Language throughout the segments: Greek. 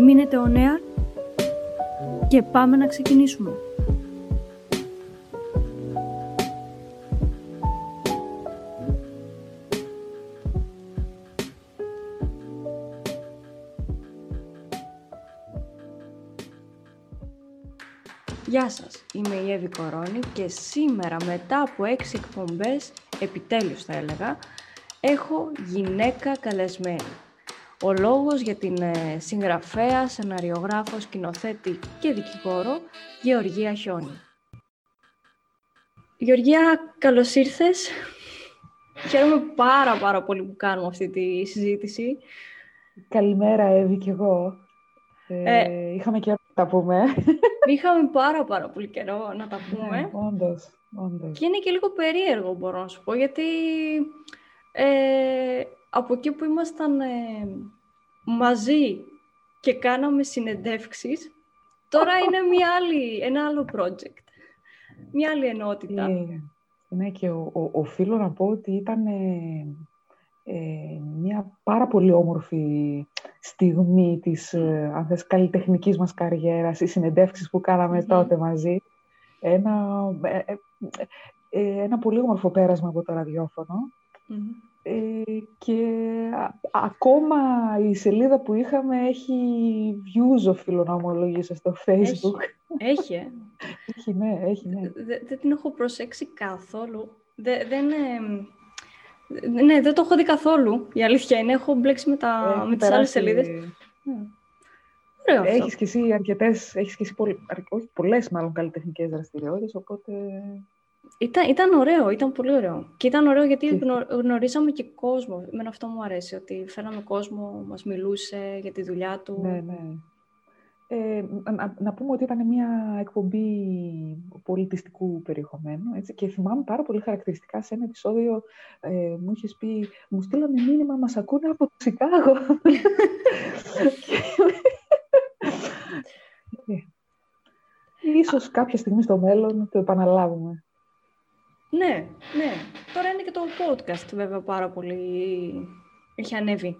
Μείνετε ο νέα και πάμε να ξεκινήσουμε. Γεια σας, είμαι η Εύη Κορώνη και σήμερα μετά από έξι εκπομπές, επιτέλους θα έλεγα, έχω γυναίκα καλεσμένη. Ο λόγος για την ε, συγγραφέα, σεναριογράφος, σκηνοθέτη και δικηγόρο Γεωργία Χιόνι. Γεωργία, καλώς ήρθες. Χαίρομαι πάρα πάρα πολύ που κάνουμε αυτή τη συζήτηση. Καλημέρα, Εύη, και εγώ. Ε, ε, είχαμε καιρό να τα πούμε. Είχαμε πάρα πάρα πολύ καιρό να τα πούμε. Ναι, όντως, όντως. Και είναι και λίγο περίεργο, μπορώ να σου πω, γιατί ε, από εκεί που ήμασταν ε, μαζί και κάναμε συνεντεύξεις, τώρα είναι μια άλλη, ένα άλλο project, μια άλλη ενότητα. Ναι, ναι και ο, ο, οφείλω να πω ότι ήταν ε, μια πάρα πολύ όμορφη στιγμή της, ε, αν θες, καλλιτεχνικής μας καριέρας, οι συνεντεύξεις που κάναμε τότε μαζί. Ένα, ένα πολύ όμορφο πέρασμα από το ραδιοφωνο ε, και ακόμα η σελίδα που είχαμε έχει views, οφείλω να ομολογήσω, στο Facebook. Έχει, ε. έχει, ναι, έχει, ναι. Δεν την έχω προσέξει καθόλου. δεν, ναι, δεν το έχω δει καθόλου, η αλήθεια είναι. Έχω μπλέξει με, τα, με τις άλλες σελίδες. Ωραίο έχεις και εσύ αρκετές, έχεις και εσύ όχι, πολλές μάλλον καλλιτεχνικές δραστηριότητες, οπότε ήταν, ήταν ωραίο, ήταν πολύ ωραίο. Και ήταν ωραίο γιατί γνωρίσαμε και κόσμο. Με αυτό μου αρέσει, ότι φέραμε κόσμο, μας μιλούσε για τη δουλειά του. Ναι, ναι. Ε, να, πούμε ότι ήταν μια εκπομπή πολιτιστικού περιεχομένου έτσι, και θυμάμαι πάρα πολύ χαρακτηριστικά σε ένα επεισόδιο ε, μου είχες πει μου στείλανε μήνυμα, μας ακούνε από το Σικάγο. Ε, ίσως κάποια στιγμή στο μέλλον το επαναλάβουμε. Ναι, ναι. Τώρα είναι και το podcast βέβαια πάρα πολύ έχει ανέβει.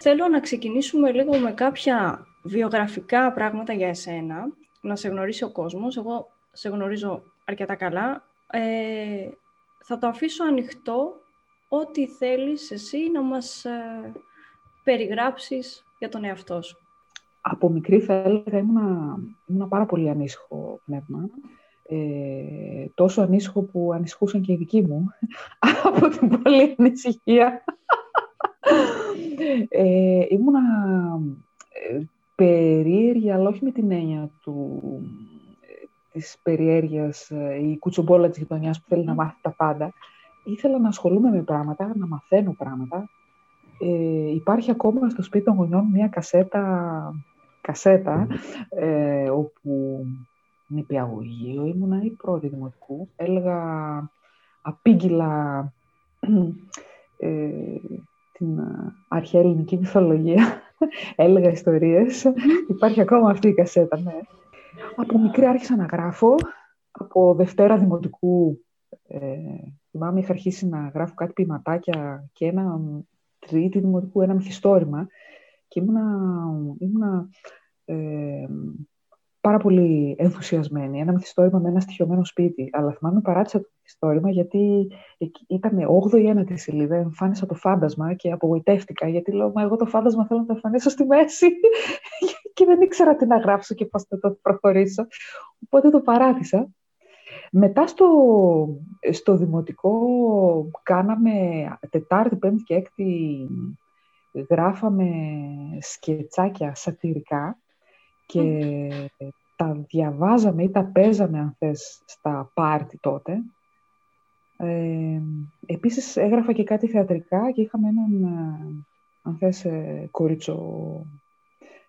Θέλω να ξεκινήσουμε λίγο με κάποια βιογραφικά πράγματα για εσένα, να σε γνωρίσει ο κόσμος. Εγώ σε γνωρίζω αρκετά καλά. Ε, θα το αφήσω ανοιχτό ό,τι θέλεις εσύ να μας ε, περιγράψεις για τον εαυτό σου. Από μικρή θα έλεγα ήμουν πάρα πολύ ανήσυχο πνεύμα ε, τόσο ανήσυχο που ανησυχούσαν και οι δικοί μου από την πολλή ανησυχία. ε, ήμουνα ε, περίεργη, αλλά όχι με την έννοια του, ε, της περιέργειας, ε, η κουτσομπόλα της γειτονιάς που θέλει να μάθει τα πάντα. Ήθελα να ασχολούμαι με πράγματα, να μαθαίνω πράγματα. Ε, υπάρχει ακόμα στο σπίτι των γονιών μια κασέτα, κασέτα ε, όπου νηπιαγωγείο, ήμουνα η πρώτη δημοτικού. Έλεγα απήγγυλα ε, την αρχαία ελληνική μυθολογία. Έλεγα ιστορίες. Υπάρχει ακόμα αυτή η κασέτα, ναι. Από μικρή άρχισα να γράφω. Από Δευτέρα Δημοτικού, ε, θυμάμαι, είχα αρχίσει να γράφω κάτι ποιηματάκια και ένα τρίτη Δημοτικού, ένα μυθιστόρημα. Και ήμουνα, ήμουνα ε, πάρα πολύ ενθουσιασμένη. Ένα μυθιστόρημα με ένα στοιχειωμένο σπίτι. Αλλά θυμάμαι παράτησα το μυθιστόρημα γιατί ήταν 8η ή 9η σελίδα. Εμφάνισα το φάντασμα και απογοητεύτηκα γιατί λέω Μα εγώ το φάντασμα θέλω να το εμφανίσω στη μέση. και δεν ήξερα τι να γράψω και πώς θα το προχωρήσω. Οπότε το παράτησα. Μετά στο, στο δημοτικό κάναμε Τετάρτη, Πέμπτη και Έκτη γράφαμε σκετσάκια σατυρικά και τα διαβάζαμε ή τα παίζαμε, αν θες, στα πάρτι τότε. Ε, επίσης έγραφα και κάτι θεατρικά και είχαμε έναν, ε, αν θες, ε, κορίτσο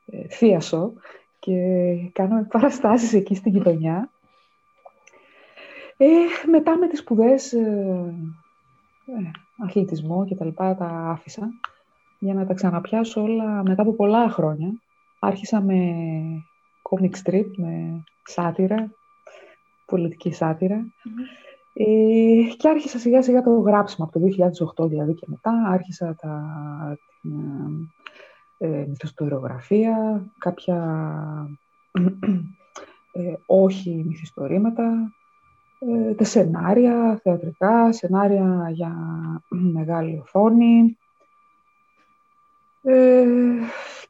ε, θίασο και κάναμε παραστάσεις εκεί στην γειτονιά. Ε, μετά με τις σπουδές ε, ε, αθλητισμό και τα λοιπά τα άφησα για να τα ξαναπιάσω όλα μετά από πολλά χρόνια. Άρχισα με comic strip, με σάτυρα, πολιτική ε, και άρχισα σιγά σιγά το γράψιμο από το 2008 δηλαδή και μετά. Άρχισα τα, την ε, μυθιστοριογραφία, κάποια ε, όχι μυθιστορήματα, ε, τα σενάρια θεατρικά, σενάρια για μεγάλη οθόνη ε,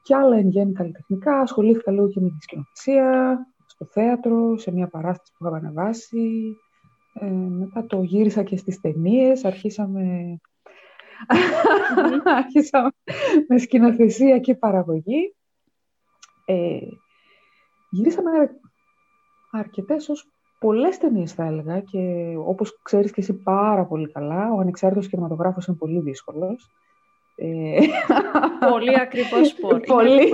και άλλα εν γέννη καλλιτεχνικά. Ασχολήθηκα λίγο και με τη σκηνοθεσία, στο θέατρο, σε μια παράσταση που είχαμε ανεβάσει. Ε, μετά το γύρισα και στις ταινίες, αρχίσαμε... αρχίσαμε με σκηνοθεσία και παραγωγή. Ε, γυρίσαμε αρκετές ως πολλές ταινίες θα έλεγα και όπως ξέρεις και εσύ πάρα πολύ καλά, ο ανεξάρτητος κινηματογράφος είναι πολύ δύσκολος. Ε, πολύ ακριβώς σπορ. πολύ,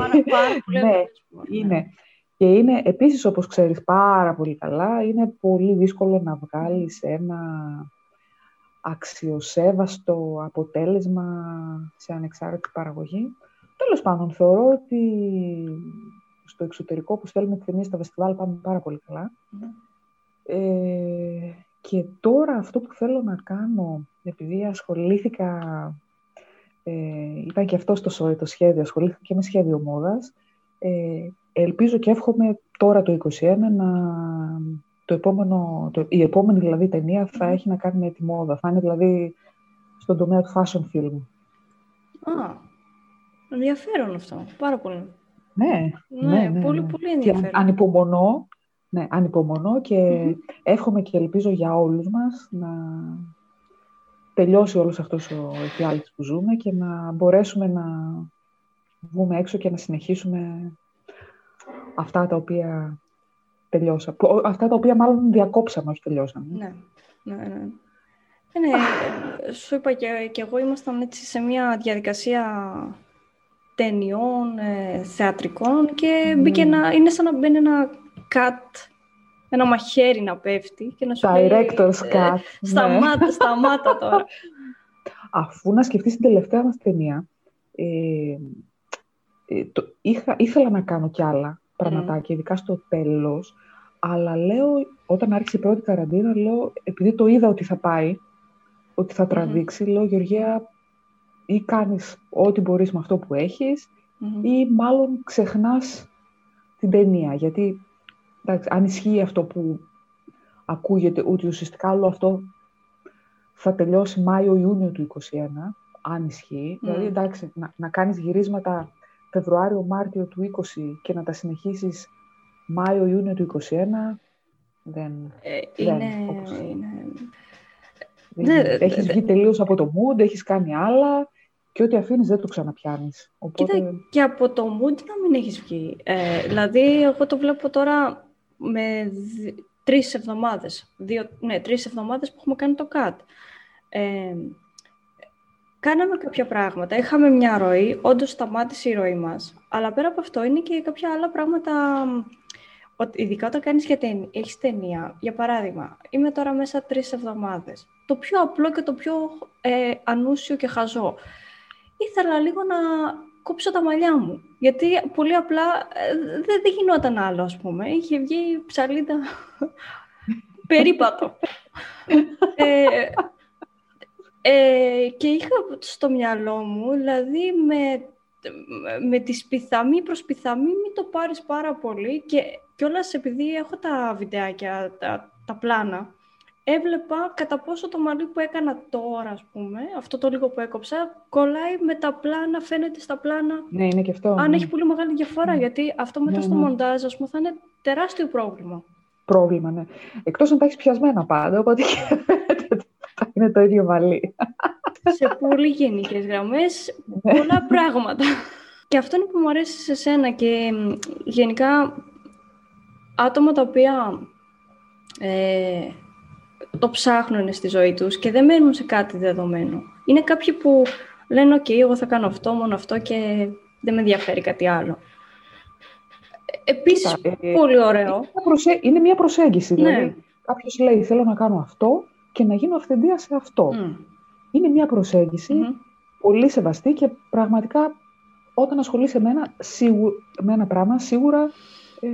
ναι, είναι. Και είναι επίσης, όπως ξέρεις πάρα πολύ καλά, είναι πολύ δύσκολο να βγάλεις ένα αξιοσέβαστο αποτέλεσμα σε ανεξάρτητη παραγωγή. Τέλος πάντων, θεωρώ ότι στο εξωτερικό που στέλνουμε ταινίες στα φεστιβάλ πάμε πάρα πολύ καλά. Ε, και τώρα αυτό που θέλω να κάνω, επειδή ασχολήθηκα, ε, ήταν και αυτός στο το σχέδιο, ασχολήθηκα και με σχέδιο μόδας, ε, ελπίζω και εύχομαι τώρα το 2021 να το επόμενο, το, η επόμενη δηλαδή ταινία θα έχει να κάνει με τη μόδα. Θα είναι δηλαδή στον τομέα του fashion film. Α, ενδιαφέρον αυτό. Πάρα πολύ. Ναι, ναι, ναι, ναι πολύ, ναι. πολύ ενδιαφέρον. Και ανυπομονώ, ναι, ανυπομονώ και εύχομαι και ελπίζω για όλους μας να τελειώσει όλος αυτός ο εφιάλτης που ζούμε και να μπορέσουμε να βγούμε έξω και να συνεχίσουμε αυτά τα οποία τελειώσαμε. Αυτά τα οποία μάλλον διακόψαμε, όχι τελειώσαμε. Ναι, ναι, ναι. Ε, ναι, σου είπα και, και εγώ ήμασταν έτσι σε μια διαδικασία ταινιών, ε, θεατρικών και μπήκε ένα, είναι σαν να μπαίνει ένα cut, ένα μαχαίρι να πέφτει και να σου Director's ε, cut. σταμάτα, ναι. σταμάτα τώρα. Αφού να σκεφτείς την τελευταία μας ταινία, ε, ε, το, είχα, ήθελα να κάνω κι άλλα πραγματάκια, ειδικά στο τέλος, αλλά λέω, όταν άρχισε η πρώτη καραντίνα, λέω, επειδή το είδα ότι θα πάει, ότι θα τραβήξει, λέω, Γεωργία, ή κάνεις ό,τι μπορείς με αυτό που εχεις ή μάλλον ξεχνάς την ταινία. Γιατί, εντάξει, αν ισχύει αυτό που ακούγεται, ότι ουσιαστικά όλο αυτό θα τελειώσει Μάιο-Ιούνιο του 2021, αν ισχύει. Δηλαδή, εντάξει, να, να κάνεις γυρίσματα Φεβρουάριο-Μάρτιο του 20 και να τα συνεχίσεις Μάιο-Ιούνιο του 21 δεν, ε, είναι, δεν είναι... Ναι, έχεις βγει τελείως από το mood, έχεις κάνει άλλα και ό,τι αφήνεις δεν το ξαναπιάνεις. Οπότε... Κοίτα, και από το mood να μην έχεις βγει. Ε, δηλαδή, εγώ το βλέπω τώρα με τρεις εβδομάδες. Δύο, ναι, τρεις εβδομάδες που έχουμε κάνει το cut. Ε, Κάναμε κάποια πράγματα. Είχαμε μια ροή, όντως σταμάτησε η ροή μας. Αλλά πέρα από αυτό είναι και κάποια άλλα πράγματα. Ειδικά όταν κάνεις και ταινία, έχεις ταινία. Για παράδειγμα, είμαι τώρα μέσα τρεις εβδομάδες. Το πιο απλό και το πιο ε, ανούσιο και χαζό. Ήθελα λίγο να κόψω τα μαλλιά μου. Γιατί πολύ απλά ε, δεν, δεν γινόταν άλλο, ας πούμε. Είχε βγει ψαλίδα περίπατο. ε, ε, και είχα στο μυαλό μου, δηλαδή με, με τη σπιθαμή προς σπιθαμή μην το πάρεις πάρα πολύ και κιόλας επειδή έχω τα βιντεάκια, τα, τα πλάνα, έβλεπα κατά πόσο το μαλλί που έκανα τώρα, ας πούμε, αυτό το λίγο που έκοψα, κολλάει με τα πλάνα, φαίνεται στα πλάνα. Ναι, είναι και αυτό. Αν ναι. έχει πολύ μεγάλη διαφορά, ναι. γιατί αυτό μετά ναι, στο ναι. μοντάζ, ας πούμε, θα είναι τεράστιο πρόβλημα. Πρόβλημα, ναι. Εκτός αν τα έχεις πιασμένα πάντα, οπότε είναι το ίδιο μαλλί. Σε πολύ γενικές γραμμές, πολλά πράγματα. Και αυτό είναι που μου αρέσει σε σένα και γενικά άτομα τα οποία ε, το ψάχνουν στη ζωή τους και δεν μένουν σε κάτι δεδομένο. Είναι κάποιοι που λένε «ΟΚ, εγώ θα κάνω αυτό, μόνο αυτό και δεν με ενδιαφέρει κάτι άλλο». επίσης, πολύ ωραίο. Είναι μια, προσέγγιση. Ναι. Δηλαδή, κάποιος λέει, θέλω να κάνω αυτό και να γίνω αυθεντία σε αυτό. Είναι μια προσέγγιση πολύ σεβαστή και πραγματικά όταν ασχολείσαι με ένα, με ένα πράγμα, σίγουρα ε,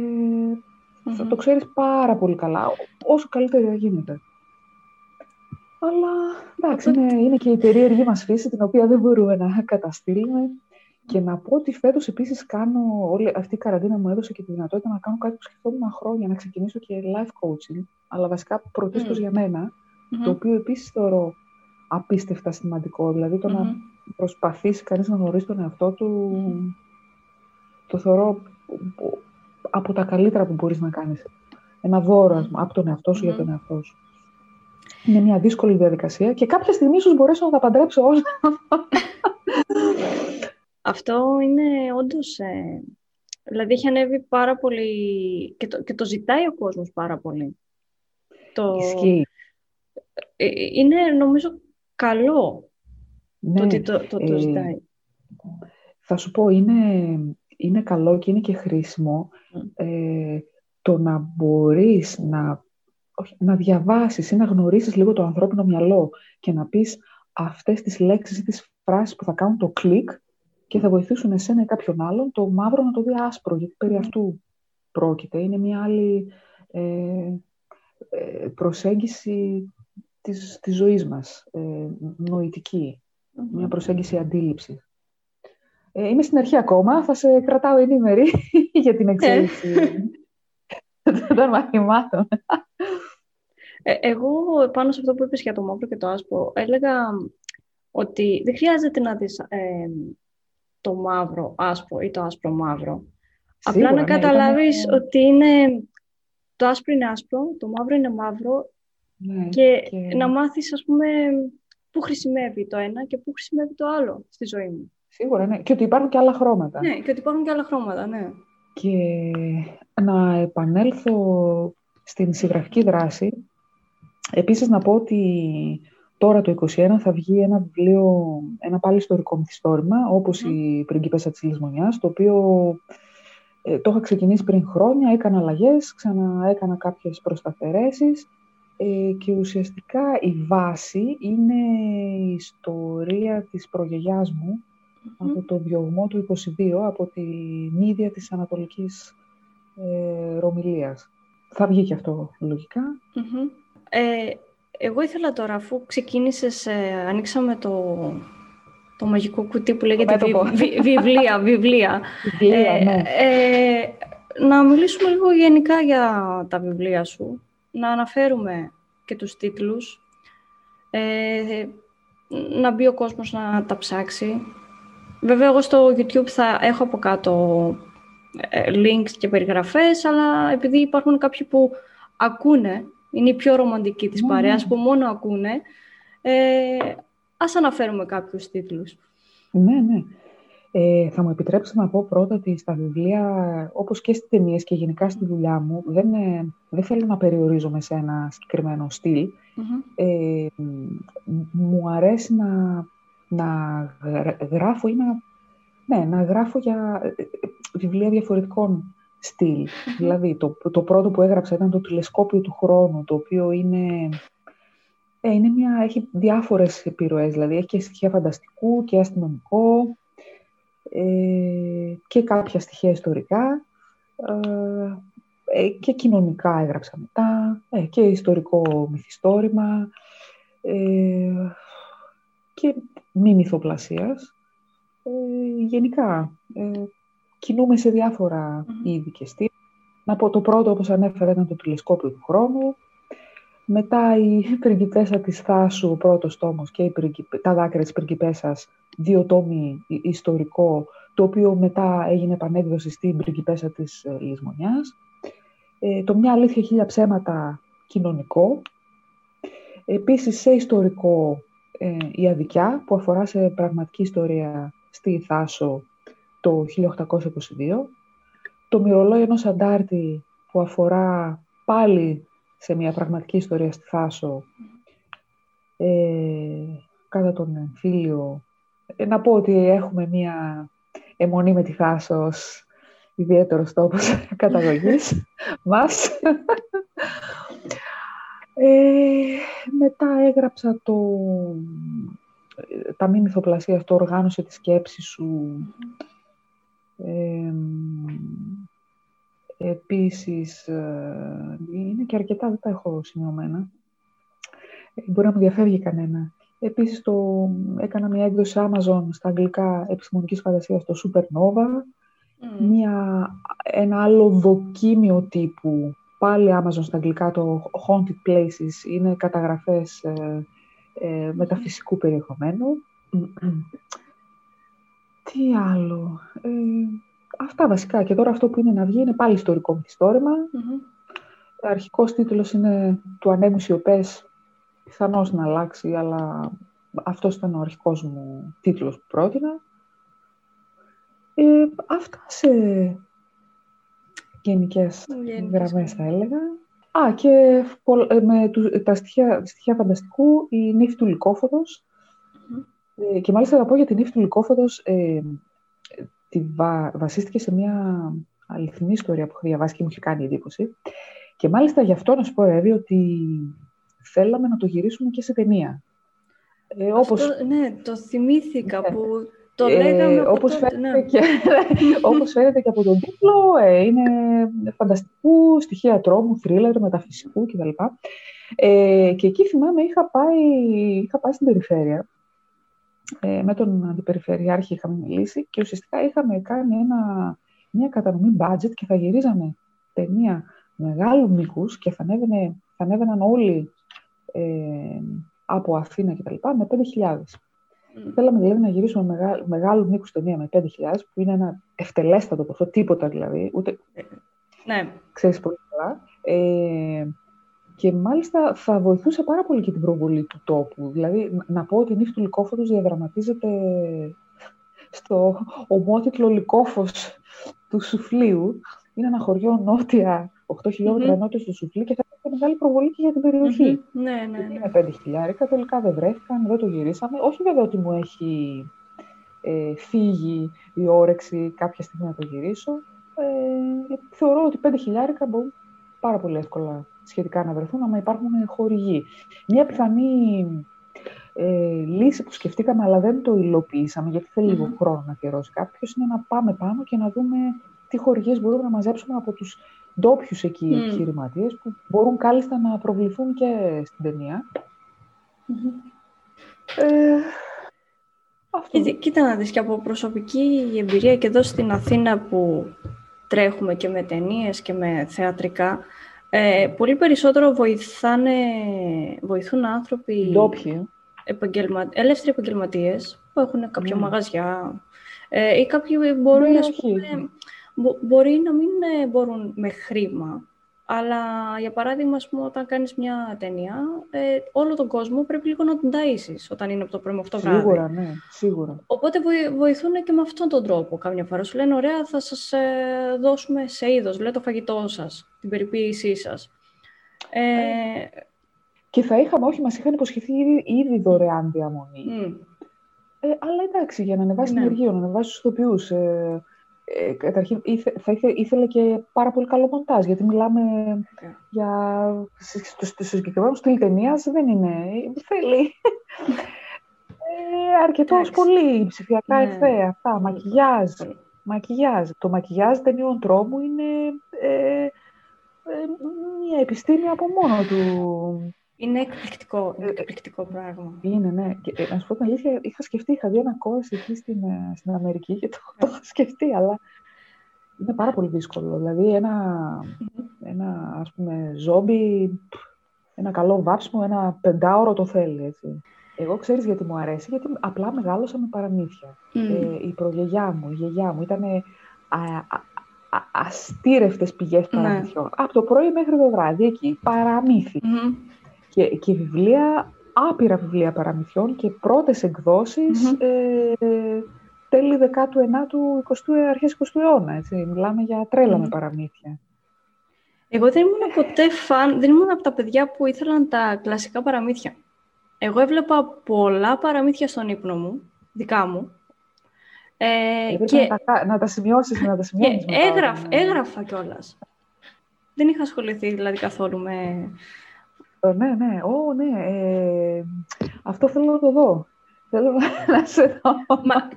θα το ξέρεις πάρα πολύ καλά, όσο καλύτερα γίνεται. Αλλά εντάξει, είναι, είναι και η περίεργη μας φύση, την οποία δεν μπορούμε να καταστήλουμε. Και να πω ότι φέτος επίσης κάνω, όλη αυτή η καραντίνα μου έδωσε και τη δυνατότητα να κάνω κάτι που σκεφτόμουν χρόνια, να ξεκινήσω και life coaching, αλλά βασικά πρωτίστως για μενα το οποίο επίσης θεωρώ απίστευτα σημαντικό. Δηλαδή το να προσπαθήσει κανείς να γνωρίσει τον εαυτό του, το θεωρώ από τα καλύτερα που μπορείς να κάνεις. Ένα δώρο από τον εαυτό σου για τον εαυτό σου. Είναι μια δύσκολη διαδικασία και κάποια στιγμή ίσως μπορέσω να τα παντρέψω όλα. Αυτό είναι όντως... Ε, δηλαδή έχει ανέβει πάρα πολύ και το, και το ζητάει ο κόσμος πάρα πολύ. Το... Ισχύει. Ε, ε, είναι νομίζω καλό ναι, το ότι το, το, το ζητάει. θα σου πω, είναι, είναι καλό και είναι και χρήσιμο το να μπορείς να, να διαβάσεις ή να γνωρίσεις λίγο το ανθρώπινο μυαλό και να πεις αυτές τις λέξεις ή τις φράσεις που θα κάνουν το κλικ και θα βοηθήσουν εσένα ή κάποιον άλλον το μαύρο να το δει άσπρο, γιατί περί αυτού πρόκειται. Είναι μια άλλη ε, ε προσέγγιση της, της ζωής μας, ε, νοητικη Μια προσέγγιση αντίληψη. Ε, είμαι στην αρχή ακόμα, θα σε κρατάω ενήμερη για την εξέλιξη των μαθημάτων. Ε, εγώ πάνω σε αυτό που είπες για το μαύρο και το άσπρο, έλεγα ότι δεν χρειάζεται να δεις ε, το μαύρο άσπρο ή το άσπρο μαύρο. Απλά να ναι, καταλάβεις ότι είναι, το άσπρο είναι άσπρο, το μαύρο είναι μαύρο ναι, και, να μάθεις, ας πούμε, πού χρησιμεύει το ένα και πού χρησιμεύει το άλλο στη ζωή μου. Σίγουρα, ναι. Και ότι υπάρχουν και άλλα χρώματα. Ναι, και ότι υπάρχουν και άλλα χρώματα, ναι. Και να επανέλθω στην συγγραφική δράση. Επίσης να πω ότι τώρα το 2021 θα βγει ένα βιβλίο, ένα πάλι ιστορικό μυθιστόρημα, όπως η πριγκίπεσσα της Λησμονιάς, το οποίο ε, το είχα ξεκινήσει πριν χρόνια, έκανα αλλαγές, ξανά έκανα κάποιες προσταθερέσεις. Ε, και ουσιαστικά η βάση είναι η ιστορία της προγιαγιάς μου από το διωγμό του 22, από τη μύδια της Ανατολικής ε, Ρωμιλίας. Θα βγει και αυτό Ε, εγώ ήθελα τώρα, αφού ξεκίνησες, ε, ανοίξαμε το, το μαγικό κουτί που λέγεται βιβλία, βιβλία. ε, ναι. ε, να μιλήσουμε λίγο γενικά για τα βιβλία σου να αναφέρουμε και τους τίτλους, ε, να μπει ο κόσμος να τα ψάξει. Βέβαια, εγώ στο YouTube θα έχω από κάτω ε, links και περιγραφές, αλλά επειδή υπάρχουν κάποιοι που ακούνε, είναι οι πιο ρομαντικοί της ναι, παρέας, ναι. που μόνο ακούνε, ε, ας αναφέρουμε κάποιους τίτλους. Ναι, ναι. Ε, θα μου επιτρέψετε να πω πρώτα ότι στα βιβλία, όπως και στις ταινίες και γενικά στη δουλειά μου, δεν, ε, δεν θέλω να περιορίζομαι σε ένα συγκεκριμένο Ε, μου αρέσει να, να γράφω ή να, ναι, να γράφω για ε, βιβλία διαφορετικών Δηλαδή, το, το πρώτο που έγραψα ήταν το τηλεσκόπιο του χρόνου, το οποίο είναι, ε, είναι μια, έχει διάφορες επιρροές, δηλαδή έχει και στοιχεία φανταστικού και αστυνομικό, ε, και κάποια στοιχεία ιστορικά. Ε, ε, και κοινωνικά έγραψα μετά και ιστορικό μυθιστόρημα και μη μυθοπλασίας. γενικά, κινούμε σε διάφορα είδη και στήλη. Να πω το πρώτο, όπως ανέφερα, ήταν το τηλεσκόπιο του χρόνου. Μετά η πριγκιπέσα της Θάσου, ο πρώτος τόμος και η τα δάκρυα της πριγκιπέσας, δύο τόμοι ιστορικό, το οποίο μετά έγινε επανέκδοση στην πριγκιπέσα της ε, Λησμονιάς. Ε, το «Μια αλήθεια χίλια ψέματα» κοινωνικό. Επίσης σε ιστορικό ε, η Αδικιά, που αφορά σε πραγματική ιστορία στη Θάσο το 1822. Το «Μυρολόι ενός αντάρτη» που αφορά πάλι σε μια πραγματική ιστορία στη Θάσο ε, κατά τον εμφύλιο. Ε, να πω ότι έχουμε μια αιμονή με τη Θάσο ιδιαίτερος τόπος καταγωγής μας. Ε, μετά έγραψα το, τα μη μυθοπλασία, το οργάνωσε τη σκέψη σου. Ε, επίσης, ε, είναι και αρκετά, δεν τα έχω σημειωμένα. Ε, μπορεί να μου διαφεύγει κανένα. Επίσης, το, έκανα μια έκδοση Amazon στα αγγλικά επιστημονικής φαντασίας, το Supernova. Μια, ένα άλλο δοκίμιο τύπου πάλι Amazon στα αγγλικά το Haunted Places είναι καταγραφές ε, ε, μεταφυσικού περιεχομένου. Τι άλλο; Ε, αυτά βασικά. Και τώρα αυτό που είναι να βγει είναι πάλι ιστορικό μυθιστόρημα. Mm-hmm. Αρχικός τίτλος είναι «Του ανέμου σιωπές». Πιθανώς να αλλάξει, αλλά αυτός ήταν ο αρχικός μου τίτλος που πρότεινα. Ε, αυτά σε γενικές γραμμές θα έλεγα. Α, και ε, με τα στοιχεία, στοιχεία φανταστικού, η νύφη του λυκοφοδος ε, και μάλιστα θα πω για την νύφη του Λυκόφοδος, ε, τη βασίστηκε σε μια αληθινή ιστορία που έχω διαβάσει και μου είχε κάνει εντύπωση. Και μάλιστα γι' αυτό να σου πω, Εύη, ότι θέλαμε να το γυρίσουμε και σε ταινία. Ε, όπως... ναι, το θυμήθηκα ναι. που το ε, λέγαμε όπως, φαίνεται ναι. και, όπως φαίνεται και από τον τίτλο, ε, είναι φανταστικού, στοιχεία τρόμου, θρίλερ, μεταφυσικού κτλ. Ε, και εκεί θυμάμαι είχα πάει, είχα πάει στην περιφέρεια. Ε, με τον αντιπεριφερειάρχη είχαμε μιλήσει και ουσιαστικά είχαμε κάνει ένα, μια κατανομή budget και θα γυρίζαμε ταινία μεγάλου μήκους και θα, ανέβαινε, θα ανέβαιναν όλοι ε, από Αθήνα κτλ. με 5.000. Mm. Θέλαμε δηλαδή να γυρίσουμε μεγάλο, μεγάλου μήκους ταινία με 5.000, που είναι ένα ευτελέστατο ποσό, τίποτα δηλαδή. Ούτε... Ναι. Ξέρεις πολύ καλά. Ε, και μάλιστα θα βοηθούσε πάρα πολύ και την προβολή του τόπου. Δηλαδή, να πω ότι η νύφη του Λυκόφωτος διαδραματίζεται στο ομότιτλο Λυκόφος του Σουφλίου. Είναι ένα χωριό νότια, 8 χιλιόμετρα mm-hmm. νότια στο Σουφλί και θα έχει μεγάλη προβολή και για την περιοχή. Mm-hmm. Ναι, ναι, ναι. Είναι 5 χιλιάρικα, τελικά δεν βρέθηκαν, δεν το γυρίσαμε. Όχι βέβαια ότι μου έχει ε, φύγει η όρεξη κάποια στιγμή να το γυρίσω. Ε, θεωρώ ότι 5 χιλιάρικα μπορούν πάρα πολύ εύκολα σχετικά να βρεθούν, άμα υπάρχουν χορηγοί. Μια πιθανή ε, λύση που σκεφτήκαμε, αλλά δεν το υλοποιήσαμε, γιατί θέλει λίγο χρόνο να αφιερώσει κάποιος, είναι να πάμε πάνω και να δούμε τι χορηγίες μπορούμε να μαζέψουμε από τους ντόπιους εκεί mm. επιχειρηματίες, που μπορούν κάλλιστα να προβληθούν και στην ταινία. Ε, αυτό. Κοίτα να δεις και από προσωπική εμπειρία και εδώ στην Αθήνα που τρέχουμε και με ταινίες και με θεατρικά, ε, πολύ περισσότερο βοηθάνε, βοηθούν άνθρωποι Ντόπιοι. επαγγελμα, ελεύθεροι επαγγελματίες που έχουν κάποια mm. μαγαζιά ε, ή κάποιοι μπορούν, ναι, πούμε, μπορεί να μην ε, μπορούν με χρήμα αλλά, για παράδειγμα, ας πούμε, όταν κάνεις μια ταινία, ε, όλο τον κόσμο πρέπει λίγο να τον ταΐσεις όταν είναι από το πρωί αυτό βράδυ. Σίγουρα, ναι, σίγουρα. Οπότε βοηθούν και με αυτόν τον τρόπο. Κάμια φορά σου λένε, ωραία, θα σας ε, δώσουμε σε είδος, λέει το φαγητό σας, την περιποίησή σας. Ε, και θα είχαμε, όχι, μας είχαν υποσχεθεί ήδη, ήδη δωρεάν διαμονή. Mm. Ε, αλλά εντάξει, για να ανεβάσει ναι. την ενεργεία, να ανεβάσει τους ηθοποιούς, ε, ε, καταρχήν ήθε, θα ήθε, ήθελε και πάρα πολύ καλό μοντάζ, γιατί μιλάμε yeah. για... Στο, συγκεκριμένο στυλ ταινίας δεν είναι... Θέλει... ε, αρκετός πολύ ψηφιακά ναι. εφέ, αυτά, μακιγιάζ. μακιγιάζ. Το μακιγιάζ ταινιών τρόμου είναι ε, ε, μια επιστήμη από μόνο του. Είναι εκπληκτικό, ε, εκπληκτικό πράγμα. Είναι, ναι. Και, ε, να σου πω την αλήθεια, είχα σκεφτεί, είχα δει ένα κόρος εκεί στην, ε, στην Αμερική και το, το είχα σκεφτεί, αλλά είναι πάρα πολύ δύσκολο. Δηλαδή, ένα, ένα ας πούμε, ζόμπι, ένα καλό βάψιμο, ένα πεντάωρο το θέλει, έτσι. Εγώ ξέρεις γιατί μου αρέσει, γιατί απλά μεγάλωσα με παραμύθια. Ε, η προγιαγιά μου, η γιαγιά μου ήταν αστήρευτες πηγές ναι. παραμυθιών. Από το πρωί μέχρι το βράδυ, εκεί, παραμύθι. Και, και βιβλία, άπειρα βιβλία παραμυθιών και πρώτες εκδόσεις mm-hmm. ε, τέλη 19ου, 20ου, αρχές 20ου αιώνα. Έτσι. Μιλάμε για τρέλα με παραμύθια. Εγώ δεν ήμουν ποτέ φαν, δεν ήμουν από τα παιδιά που ήθελαν τα κλασικά παραμύθια. Εγώ έβλεπα πολλά παραμύθια στον ύπνο μου, δικά μου, Ε, και... να, τα, να τα σημειώσεις, να τα σημειώσεις. Και έγραφα, έγραφα κιόλας. Δεν είχα ασχοληθεί δηλαδή καθόλου με... Ε, ναι, ναι, Ω, ναι. Ε, αυτό θέλω να το δω. Θέλω να σε δω. Μα,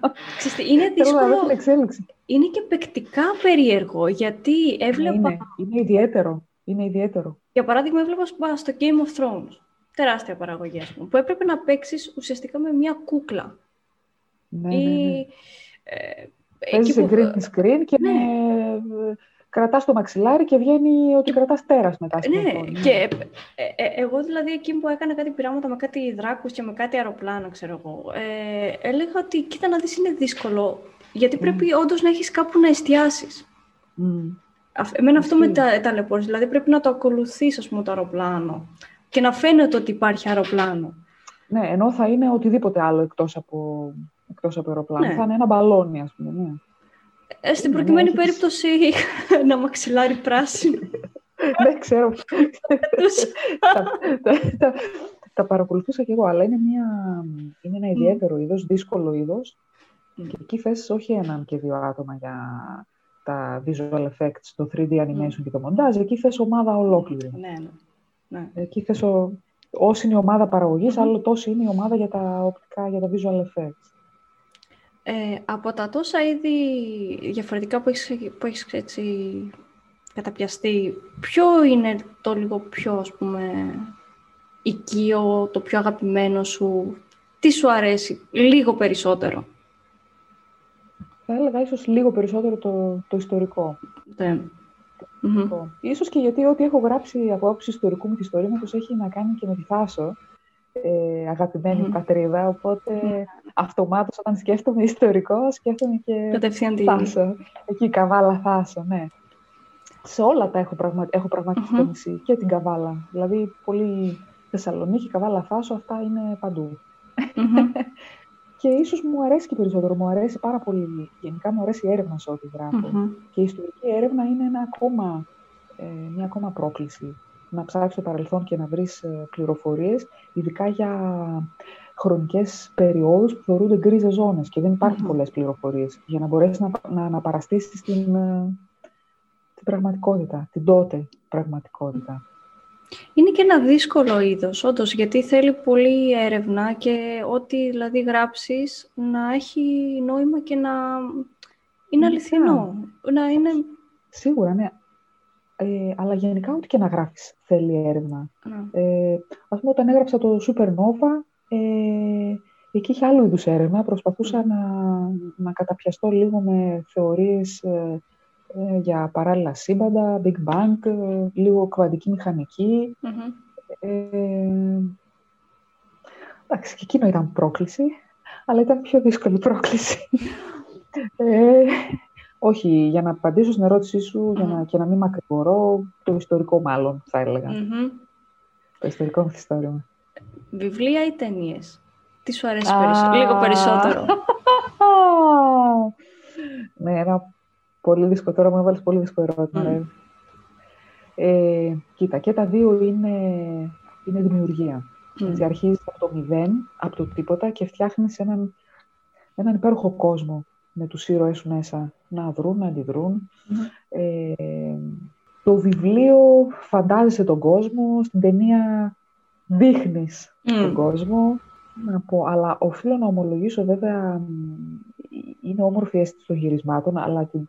είναι δύσκολο. εξέλιξη. Είναι και παικτικά περίεργο, γιατί έβλεπα... Είναι, είναι ιδιαίτερο. Είναι ιδιαίτερο. Για παράδειγμα, έβλεπα στο Game of Thrones, τεράστια παραγωγή, πούμε, που έπρεπε να παίξεις ουσιαστικά με μια κούκλα. Ναι, Ή, ναι, ναι. Ε, Παίζεις σε green screen και ναι. με... κρατάς το μαξιλάρι και βγαίνει ότι κρατάς τέρας μετά. Ναι, και ε, ε, εγώ δηλαδή εκεί που έκανα κάτι πειράματα με κάτι δράκους και με κάτι αεροπλάνο, ξέρω εγώ, ε, έλεγα ότι κοίτα να δεις είναι δύσκολο, γιατί πρέπει mm. όντως να έχεις κάπου να εστιάσεις. Mm. Εμένα αυτό με τα, ταλαιπωρείς, δηλαδή πρέπει να το ακολουθείς, ας πούμε, το αεροπλάνο και να φαίνεται ότι υπάρχει αεροπλάνο. Ναι, ενώ θα είναι οτιδήποτε άλλο εκτός από, εκτός από αεροπλάνο. Ναι. Θα είναι ένα μπαλόνι, ας πούμε, ναι. Ε, στην ναι, προκειμένη ναι, περίπτωση ένα μαξιλάρι πράσινο. Δεν ξέρω. τα, τα, παρακολουθούσα κι εγώ, αλλά είναι, μια, είναι ένα ιδιαίτερο είδος, δύσκολο είδος. Και εκεί θες όχι έναν και δύο άτομα για τα visual effects, το 3D animation και το μοντάζ, εκεί θες ομάδα ολόκληρη. Ναι, ναι. ναι. Εκεί θες ο... Όσοι είναι η ομάδα παραγωγής, άλλο τόσο είναι η ομάδα για τα οπτικά, για τα visual effects. Ε, από τα τόσα είδη διαφορετικά που έχεις, που έχεις έτσι, καταπιαστεί, ποιο είναι το λίγο πιο, ας πούμε, οικείο, το πιο αγαπημένο σου, τι σου αρέσει λίγο περισσότερο; Θα έλεγα ίσως λίγο περισσότερο το, το ιστορικό. Ναι. Ίσως και γιατί ό,τι έχω γράψει από άποψη ιστορικού μου ιστορήματος έχει να κάνει και με τη Θάσο, ε, αγαπημένη mm-hmm. πατρίδα, οπότε mm. αυτομάτως όταν σκέφτομαι ιστορικό, σκέφτομαι και Κατευθείαν Θάσο. Εκεί, Καβάλα Θάσο, ναι. Σε όλα τα έχω, πραγμα... έχω πραγματική mm-hmm. νησί και την Καβάλα. Δηλαδή, πολύ Θεσσαλονίκη, Καβάλα Θάσο, αυτά είναι παντού. Mm-hmm. Και ίσως μου αρέσει και περισσότερο. Μου αρέσει πάρα πολύ. Γενικά μου αρέσει η έρευνα σε ό,τι Και η ιστορική έρευνα είναι ένα ακόμα, ε, μια ακόμα πρόκληση. Να ψάξεις το παρελθόν και να βρεις ε, πληροφορίες, ειδικά για χρονικές περιόδους που θεωρούνται γκρίζες ζώνες και δεν υπάρχουν mm-hmm. πολλές πληροφορίες για να μπορέσεις να, να αναπαραστήσει την, ε, την πραγματικότητα, την τότε πραγματικότητα. Είναι και ένα δύσκολο είδος, όντως, γιατί θέλει πολύ έρευνα και ό,τι δηλαδή γράψεις να έχει νόημα και να είναι αληθινό. Να είναι... Σίγουρα, ναι. Ε, αλλά γενικά ό,τι και να γράφεις θέλει έρευνα. Ναι. Ε, ας πούμε, όταν έγραψα το Supernova, ε, εκεί είχε άλλου είδους έρευνα. Προσπαθούσα να, να καταπιαστώ λίγο με θεωρίες ε, ε, για παράλληλα σύμπαντα, Big Bang, ε, λίγο κβαντική Ε, εντάξει, και εκείνο ήταν πρόκληση, αλλά ήταν πιο δύσκολη πρόκληση. Ε, όχι, για να απαντήσω στην ερώτησή σου για να, και να μην μακρηγορώ, το ιστορικό μάλλον θα έλεγα. Το ιστορικό μυθιστόρημα. Βιβλία ή ταινίες; Τι σου αρέσει περισσότερο, λίγο περισσότερο; ναι, ένα Πολύ δύσκολο. Τώρα μου έβαλες πολύ δύσκολο ερώτημα. Ε, κοίτα, και τα δύο είναι, είναι δημιουργία. Mm. Έτσι, αρχίζεις από το μηδέν, από το τίποτα και φτιάχνεις έναν, έναν υπέροχο κόσμο με τους ήρωες σου μέσα να δρουν, να αντιδρούν. Ε, το βιβλίο φαντάζεσαι τον κόσμο, στην ταινία δείχνεις τον κόσμο. Να πω, αλλά οφείλω να ομολογήσω βέβαια είναι όμορφη αίσθηση των γυρισμάτων, αλλά την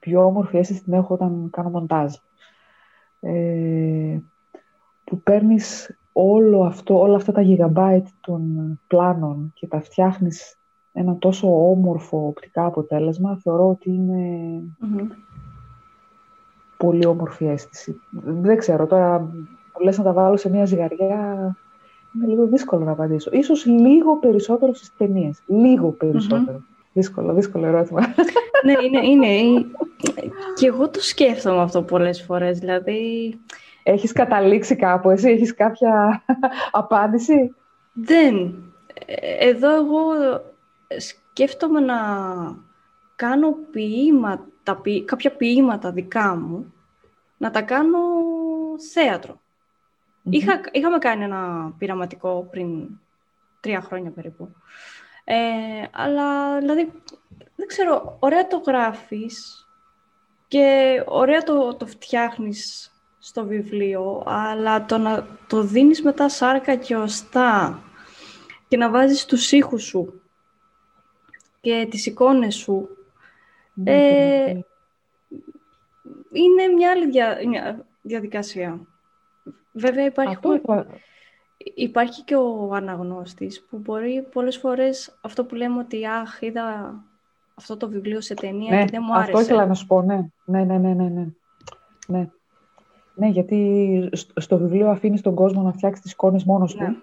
πιο όμορφη αίσθηση την έχω όταν κάνω μοντάζ. Ε, που παίρνεις όλο αυτό, όλα αυτά τα gigabyte των πλάνων και τα φτιάχνεις ένα τόσο όμορφο οπτικά αποτέλεσμα, θεωρώ ότι πολύ όμορφη αίσθηση. Δεν ξέρω, τώρα που λες να τα βάλω σε μια ζυγαριά, είναι λίγο δύσκολο να απαντήσω. Ίσως λίγο περισσότερο στις ταινίες. Λίγο Δύσκολο, δύσκολο ερώτημα. ναι, είναι, είναι. Και εγώ το σκέφτομαι αυτό πολλές φορές, δηλαδή... Έχεις καταλήξει κάπου, εσύ έχεις κάποια απάντηση; Δεν. Εδώ εγώ σκέφτομαι να κάνω ποίηματα, κάποια ποίηματα δικά μου, να τα κάνω Είχα, είχαμε κάνει ένα πειραματικό πριν τρία χρόνια περίπου. Ε, αλλά, δηλαδή, δεν ξέρω, ωραία το γράφεις και ωραία το, το φτιάχνεις στο βιβλίο, αλλά το να το δίνεις μετά σάρκα και οστά και να βάζεις τους ήχους σου και τις εικόνες σου, ναι, ε, ναι, ναι. είναι μια άλλη διαδικασία. Βέβαια υπάρχει, υπάρχει και ο αναγνώστης που μπορεί πολλές φορές αυτό που λέμε ότι αχ, είδα αυτό το βιβλίο σε ταινία ναι, και δεν μου άρεσε. Αυτό ήθελα να σου πω, ναι. Ναι, ναι, ναι, ναι. ναι. ναι. γιατί στο βιβλίο αφήνεις τον κόσμο να φτιάξει τις εικόνες μόνος του.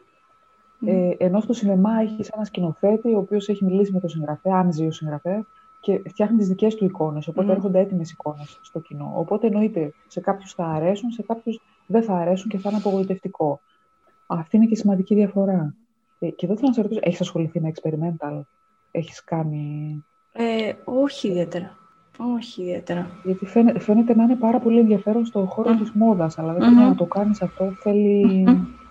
Ναι. Ε, ενώ στο σινεμά έχεις ένα σκηνοθέτη, ο οποίος έχει μιλήσει με τον συγγραφέα, αν ζει ο συγγραφέα, και φτιάχνει τις δικές του εικόνες. Οπότε mm. έρχονται έτοιμες εικόνες στο κοινό. Οπότε εννοείται σε κάποιους θα αρέσουν, σε κάποιους δεν θα αρέσουν και θα είναι απογοητευτικό. Αυτή είναι και σημαντική διαφορά. Ε, και εδώ θέλω να σε ρωτήσω, έχεις ασχοληθεί με experimental, έχεις κάνει. Ε, όχι ιδιαίτερα. Όχι ιδιαίτερα. Γιατί φαίνεται, φαίνεται να είναι πάρα πολύ ενδιαφέρον στον χώρο mm. της μόδας, αλλά δεν mm-hmm. να το κάνεις αυτό θέλει... Mm-hmm.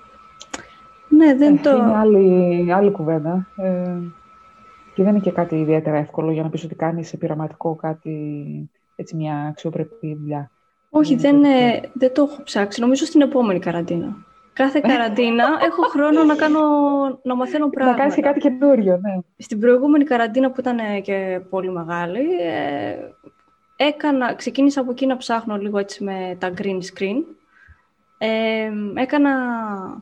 Ναι, δεν ε, το... Είναι άλλη, άλλη κουβέντα. Ε, και δεν είναι και κάτι ιδιαίτερα εύκολο για να πεις ότι κάνεις σε πειραματικό κάτι, έτσι μια αξιοπρεπή δουλειά. Όχι, δεν, ε, δεν το έχω ψάξει. Νομίζω στην επόμενη καραντίνα. Κάθε καραντίνα έχω χρόνο να, κάνω, να μαθαίνω πράγματα. Να κάνεις και κάτι καινούριο, ναι. Στην προηγούμενη καραντίνα που ήταν και πολύ μεγάλη, ε, έκανα, ξεκίνησα από εκεί να ψάχνω λίγο έτσι με τα green screen. Ε, έκανα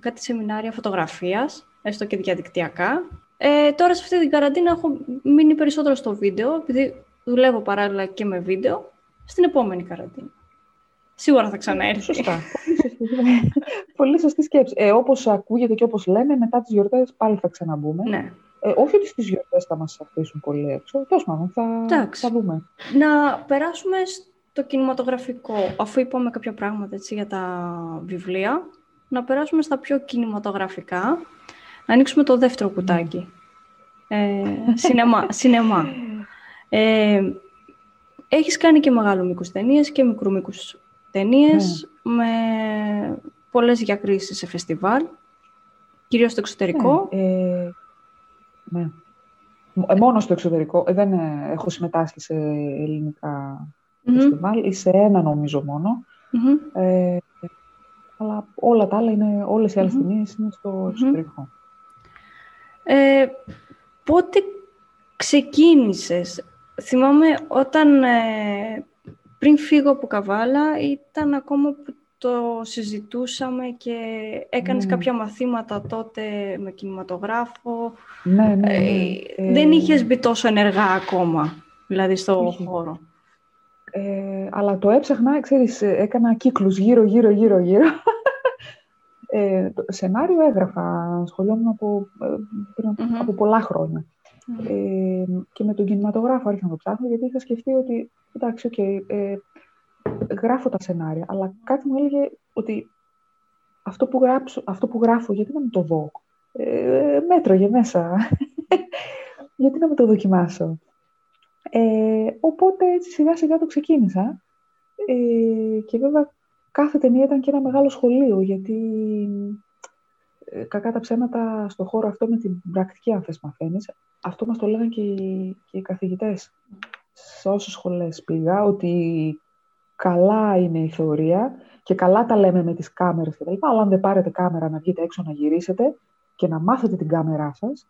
κάτι σεμινάρια φωτογραφίας, έστω και διαδικτυακά. Ε, τώρα σε αυτή την καραντίνα έχω μείνει περισσότερο στο βίντεο, επειδή δουλεύω παράλληλα και με βίντεο, στην επόμενη καραντίνα. Σίγουρα θα ξαναέρθει. Σωστά. Πολύ σωστή σκέψη. Ε, όπως ακούγεται και όπως λένε, μετά τις γιορτές πάλι θα ξαναμπούμε. Ναι. Ε, όχι ότι στις γιορτές θα μας αφήσουν πολύ έξω. Τόσο πάντων, θα, θα δούμε. Να περάσουμε στο κινηματογραφικό. Αφού είπαμε κάποια πράγματα έτσι, για τα βιβλία, να περάσουμε στα πιο κινηματογραφικά. Να ανοίξουμε το δεύτερο κουτάκι. Ε, σινεμά. σινεμά. Ε, έχεις κάνει και μεγάλο μήκους ταινίες και μικρού μήκους ταινίες ναι. με πολλές διακρίσεις σε φεστιβάλ, κυρίως στο εξωτερικό. Ναι, ε, ναι. Ε, μόνο στο εξωτερικό. Ε, δεν ε, έχω συμμετάσχει σε ελληνικά φεστιβάλ ή σε ένα νομίζω Ε, αλλά όλα τα άλλα είναι, όλες οι άλλες ταινίες είναι στο εξωτερικό. Ε, πότε ξεκίνησες, θυμάμαι όταν πριν φύγω από Καβάλα ήταν ακόμα που το συζητούσαμε και έκανες ναι. κάποια μαθήματα τότε με κινηματογράφο. Ναι, ναι, ναι. Ε, ε, δεν είχες μπει τόσο ενεργά ακόμα, δηλαδή στο χώρο. Ε, αλλά το έψαχνα, ξέρεις, έκανα κύκλους γύρω, γύρω, γύρω, γύρω. Ε, το σενάριο έγραφα, σχολιόμουν από, από πολλά χρόνια. Ε, και με τον κινηματογράφο άρχισα να το ψάχνω, γιατί είχα σκεφτεί ότι, εντάξει, okay, ε, γράφω τα σενάρια, αλλά κάτι μου έλεγε ότι αυτό που, γράψω, αυτό που γράφω, γιατί να μην το δω; Ε, μέτρωγε μέσα. γιατί να μην το δοκιμάσω; Ε, οπότε έτσι σιγά σιγά το ξεκίνησα. Ε, και βέβαια κάθε ταινία ήταν και ένα μεγάλο σχολείο, γιατί ε, κακά τα ψέματα στο χώρο αυτό με την πρακτική, αν θες μαθαίνεις, αυτό μας το λέγανε και οι, και οι καθηγητές σε όσες σχολές πήγα, ότι καλά είναι η θεωρία και καλά τα λέμε με τις κάμερες και τα λοιπά, αλλά αν δεν πάρετε κάμερα να βγείτε έξω να γυρίσετε και να μάθετε την κάμερά σας,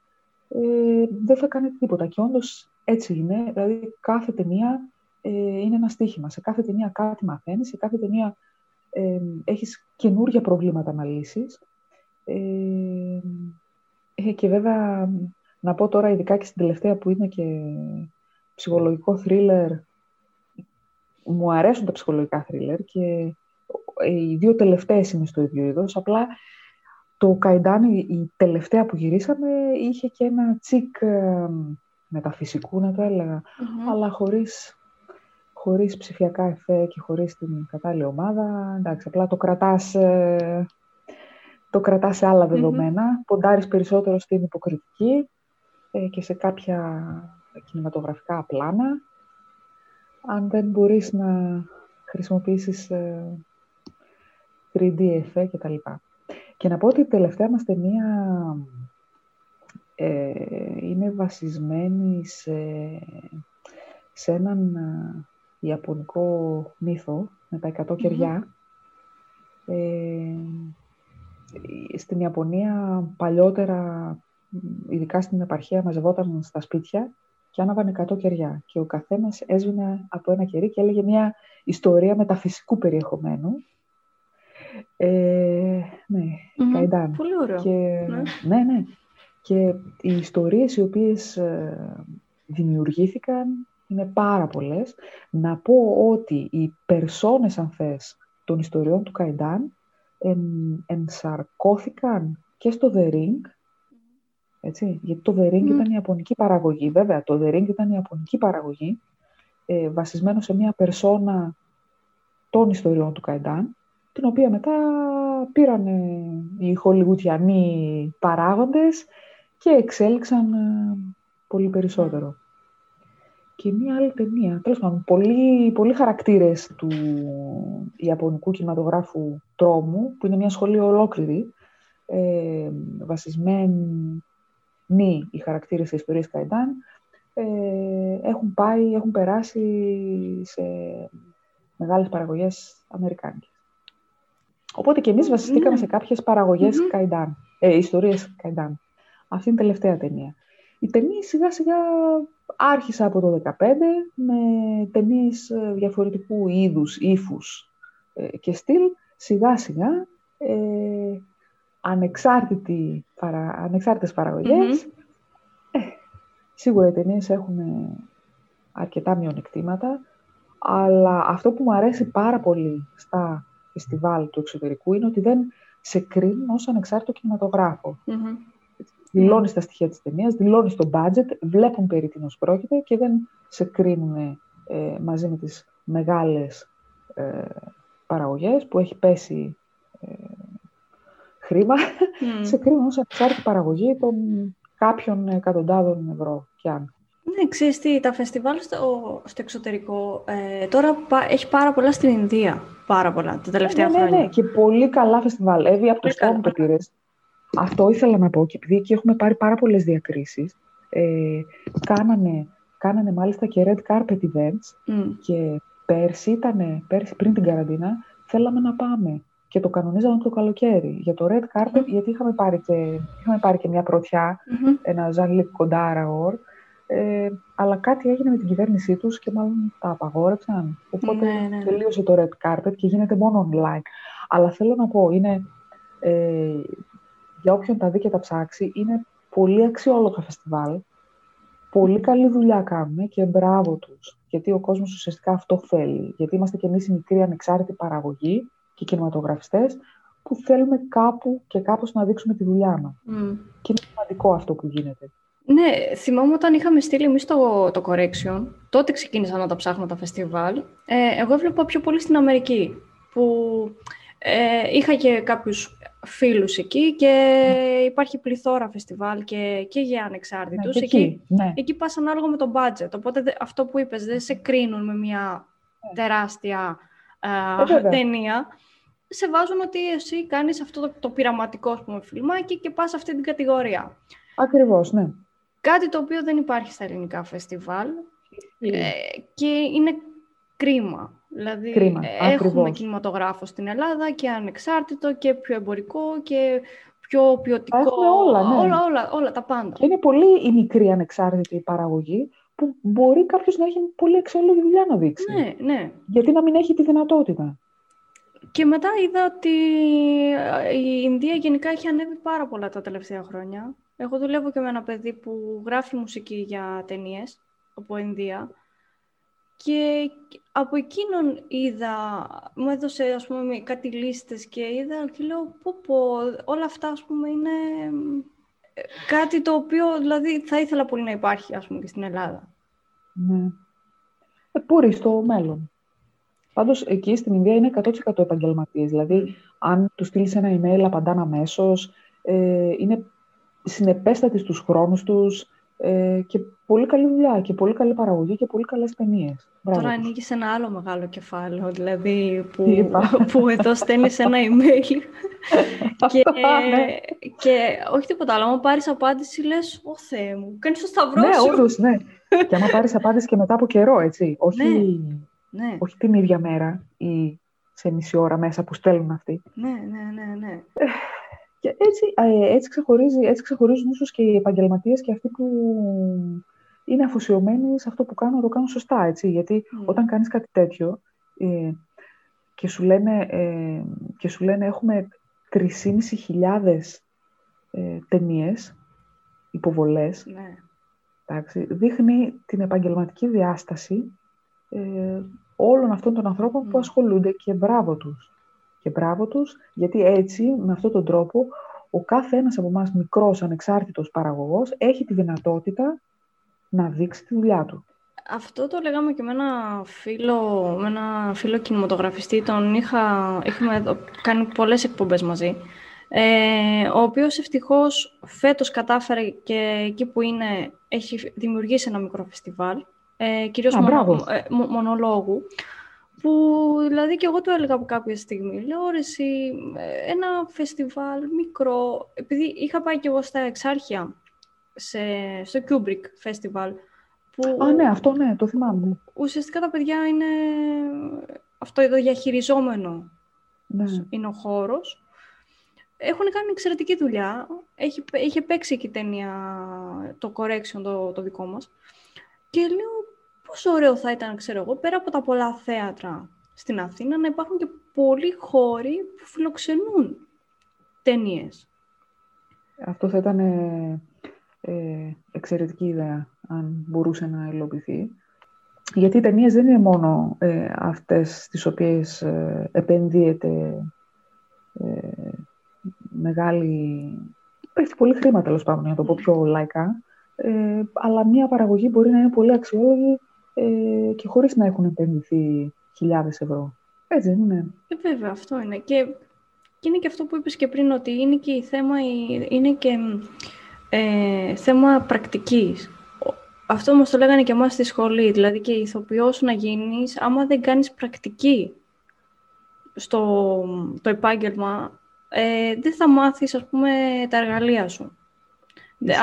ε, δεν θα κάνετε τίποτα. Και όντως έτσι είναι, δηλαδή κάθε ταινία ε, είναι ένα στοίχημα. Σε κάθε ταινία κάτι μαθαίνεις, σε κάθε ταινία ε, έχεις καινούργια προβλήματα να λύσεις. Ε, ε, και βέβαια να πω τώρα ειδικά και στην τελευταία που είναι και ψυχολογικό θρίλερ. Μου αρέσουν τα ψυχολογικά θρίλερ και οι δύο τελευταίες είναι στο ίδιο είδος. Απλά το Καϊντάνι, η τελευταία που γυρίσαμε, είχε και ένα τσικ ε, μεταφυσικού, να το ελεγα αλλά χωρίς, χωρίς ψηφιακά εφέ και χωρίς την κατάλληλη ομάδα. Εντάξει, απλά το κρατάς, ε, το κρατάς σε άλλα δεδομένα. Mm-hmm. Ποντάρεις περισσότερο στην υποκριτική ε, και σε κάποια κινηματογραφικά πλάνα. Αν δεν μπορείς να χρησιμοποιήσεις 3D ε, εφέ και τα λοιπά. Και να πω ότι η τελευταία μας ταινία ε, είναι βασισμένη σε σε έναν Ιαπωνικό μύθο με τα 100 κεριά. Ε, στην Ιαπωνία παλιότερα, ειδικά στην επαρχία, μαζευόταν στα σπίτια και άναβαν 100 κεριά. Και ο καθένας έσβηνε από ένα κερί και έλεγε μια ιστορία μεταφυσικού περιεχομένου. Ε, ναι, mm Πολύ ωραίο. Και, ναι. ναι, ναι. Και οι ιστορίες οι οποίες ε, δημιουργήθηκαν είναι πάρα πολλές. Να πω ότι οι περσόνες, αν θες, των ιστοριών του Καϊντάν εν, ενσαρκώθηκαν και στο The Ring, έτσι, γιατί το The Ring ήταν η ιαπωνική παραγωγή. Βέβαια, το The Ring ήταν η ιαπωνική παραγωγή, ε, βασισμένο σε μια περσόνα των ιστοριών του Καϊντάν, την οποία μετά πήραν οι χολιγουτιανοί παράγοντες και εξέλιξαν ε, πολύ περισσότερο. Και μία άλλη ταινία, τέλος πάντων, πολλοί, πολλοί χαρακτήρες του Ιαπωνικού κινηματογράφου τρόμου, που είναι μια σχολή ολόκληρη, ε, βασισμένη οι χαρακτήρες της ιστορίας Καϊντάν, ε, έχουν πάει, έχουν περάσει σε μεγάλες παραγωγές αμερικάνικες. Οπότε και εμείς βασιστήκαμε σε κάποιες παραγωγές mm-hmm. Καϊντάν, ε, ιστορίες Καϊντάν. Αυτή είναι η τελευταία ταινία. Η ταινία σιγά σιγά άρχισα από το 2015 με ταινίες ε, διαφορετικού είδους, ύφους ε, και στυλ. Σιγά σιγά ε, ανεξάρτητη, παρα, ανεξάρτητες Ε, σίγουρα οι ταινίες έχουν αρκετά μειονεκτήματα, αλλά αυτό που μου αρέσει πάρα πολύ στα φεστιβάλ του εξωτερικού είναι ότι δεν σε κρίνουν ως ανεξάρτητο δηλώνεις τα στοιχεία της ταινίας, δηλώνεις το budget, βλέπουν περί τίνος πρόκειται και δεν σε κρίνουν ε, μαζί με τις μεγάλες ε, παραγωγές που έχει πέσει ε, χρήμα, σε κρίνουν ως ανεξάρτητη παραγωγή των κάποιων εκατοντάδων ευρώ και αν. Ναι, ξέρεις τι, τα φεστιβάλ στο, στο εξωτερικό ε, τώρα έχει πάρα πολλά στην Ινδία. Πάρα πολλά τα τελευταία ναι, χρόνια. Ναι, ναι, και πολύ καλά φεστιβάλ. Εύη, από το στόμα το πήρες. Αυτό ήθελα να πω και επειδή εκεί έχουμε πάρει πάρα πολλές διακρίσεις. Ε, κάνανε, κάνανε μάλιστα και red carpet events και πέρσι, ήτανε, πέρσι πριν την καραντίνα θέλαμε να πάμε και το κανονίζαμε το καλοκαίρι. Για το red carpet, γιατί είχαμε πάρει και, είχαμε πάρει και μια πρωτιά, mm-hmm. ένα Jean-Luc Godard ε, αλλά κάτι έγινε με την κυβέρνησή τους και μάλλον τα απαγόρεψαν. Οπότε ναι, ναι. τελείωσε το red carpet και γίνεται μόνο online. Αλλά θέλω να πω, είναι, ε, για όποιον τα δει και τα ψάξει, είναι πολύ αξιόλογα φεστιβάλ. Πολύ καλή δουλειά κάνουν και μπράβο τους. Γιατί ο κόσμος ουσιαστικά αυτό θέλει. Γιατί είμαστε κι εμείς οι μικροί ανεξάρτητοι παραγωγοί και κινηματογραφιστές που θέλουμε κάπου και κάπως να δείξουμε τη δουλειά μας. Mm. Και είναι σημαντικό αυτό που γίνεται. Ναι, θυμάμαι όταν είχαμε στείλει εμείς το, το Correction, τότε ξεκίνησα να τα ψάχνω τα φεστιβάλ. Ε, εγώ έβλεπα πιο πολύ στην Αμερική, που ε, είχα και κάποιους φίλους εκεί και υπάρχει πληθώρα φεστιβάλ και, και για ανεξάρτητους. Ναι, εκεί, ναι. εκεί πας ανάλογα με το budget. Οπότε αυτό που είπες, δεν σε κρίνουν με μια ναι. τεράστια ε, ταινία. Σε βάζουν ότι εσύ κάνεις αυτό το, το πειραματικό πούμε, φιλμάκι και πας σε αυτή την κατηγορία. Ακριβώς, ναι. Κάτι το οποίο δεν υπάρχει στα ελληνικά φεστιβάλ ε, και είναι κρίμα. Δηλαδή, Κρίμα, έχουμε ακριβώς. κινηματογράφο στην Ελλάδα και ανεξάρτητο και πιο εμπορικό και πιο ποιοτικό. Έχουμε όλα, ναι. όλα, όλα, όλα τα πάντα. είναι πολύ η μικρή ανεξάρτητη παραγωγή που μπορεί κάποιος να έχει πολύ αξιόλογη δουλειά να δείξει. Ναι, ναι. Γιατί να μην έχει τη δυνατότητα. Και μετά είδα ότι ε, η Ινδία γενικά έχει ανέβει πάρα πολλά τα τελευταία χρόνια. Εγώ δουλεύω και με ένα παιδί που γράφει μουσική για ταινίες από Ινδία. Και από εκείνον είδα, μου έδωσε ας πούμε κάτι λίστες και είδα και λέω πω πω, όλα αυτά ας πούμε είναι ε, κάτι το οποίο δηλαδή θα ήθελα πολύ να υπάρχει ας πούμε και στην Ελλάδα. Ναι. Ε, πούρει στο μέλλον. Πάντως εκεί στην Ινδία είναι 100% επαγγελματίες. Δηλαδή αν του στείλεις ένα email απαντάνε αμέσως. Ε, είναι συνεπέστατοι στους χρόνους τους, ε, και πολύ καλή δουλειά και πολύ καλή παραγωγή και πολύ καλές ταινίες. Τώρα ανοίγεις ένα άλλο μεγάλο κεφάλαιο, δηλαδή που, που εδώ στέλνεις ένα email και, ναι. και όχι τίποτα άλλο, άμα πάρεις απάντηση λες, «Ω Θεέ μου, κάνεις το σταυρό ναι, σου». Όντως, ναι, και άμα πάρεις απάντηση και μετά από καιρό, έτσι, όχι, ναι, ναι. όχι την ίδια μέρα ή σε μισή ώρα μέσα που στέλνουν αυτοί. Ναι, ναι, ναι, ναι. Και έτσι, ε, έτσι, ξεχωρίζει, έτσι ξεχωρίζουν ίσως και οι επαγγελματίες και αυτοί που είναι αφοσιωμένοι σε αυτό που κάνουν, να το κάνουν σωστά, έτσι. Γιατί mm. όταν κάνεις κάτι τέτοιο ε, και, σου λένε, ε, και σου λένε έχουμε 3.500 ε, ταινίες, υποβολές, ναι. εντάξει, δείχνει την επαγγελματική διάσταση ε, όλων αυτών των ανθρώπων που ασχολούνται και μπράβο τους. Και μπράβο τους, γιατί έτσι, με αυτόν τον τρόπο, ο κάθε ένας από εμάς μικρός ανεξάρτητος παραγωγός έχει τη δυνατότητα να δείξει τη δουλειά του. Αυτό το λέγαμε και με ένα φίλο, με ένα φίλο κινηματογραφιστή, τον είχα, είχαμε κάνει πολλές εκπομπές μαζί, ε, ο οποίος ευτυχώς φέτος κατάφερε και εκεί που είναι έχει δημιουργήσει ένα μικρό φεστιβάλ, ε, κυρίως μονο, ε, μονολόγου, που δηλαδή και εγώ το έλεγα από κάποια στιγμή. Λέω, εσύ, ε, ένα φεστιβάλ μικρό, επειδή είχα πάει και εγώ στα Εξάρχεια, σε, στο Kubrick Festival. Που Α, ναι, αυτό ναι, το θυμάμαι. Ουσιαστικά τα παιδιά είναι αυτό εδώ διαχειριζόμενο. Ναι. Είναι ο χώρος. Έχουν κάνει εξαιρετική δουλειά. Έχει, είχε παίξει και η ταινία το Correction, το, το δικό μας. Και λέω, πόσο ωραίο θα ήταν, ξέρω εγώ, πέρα από τα πολλά θέατρα στην Αθήνα, να υπάρχουν και πολλοί χώροι που φιλοξενούν ταινίες. Αυτό θα ήταν ε, ε, εξαιρετική ιδέα, αν μπορούσε να υλοποιηθεί. Γιατί οι ταινίες δεν είναι μόνο ε, αυτές στις οποίες ε, επενδύεται ε, μεγάλη... Έχει πολύ χρήμα, τέλος πάντων, για να το πω πιο λαϊκά. Ε, αλλά μια παραγωγή μπορεί να είναι πολύ αξιόλογη ε, και χωρίς να έχουν επενδυθεί χιλιάδες ευρώ. Έτσι δεν είναι. Ε, βέβαια, αυτό είναι. Και, και είναι και αυτό που είπες και πριν, ότι είναι και η θέμα, είναι και ε, θέμα πρακτικής. Αυτό μας το λέγανε και εμάς στη σχολή, δηλαδή και ηθοποιός να γίνεις, άμα δεν κάνεις πρακτική στο το επάγγελμα, ε, δεν θα μάθεις, ας πούμε, τα εργαλεία σου.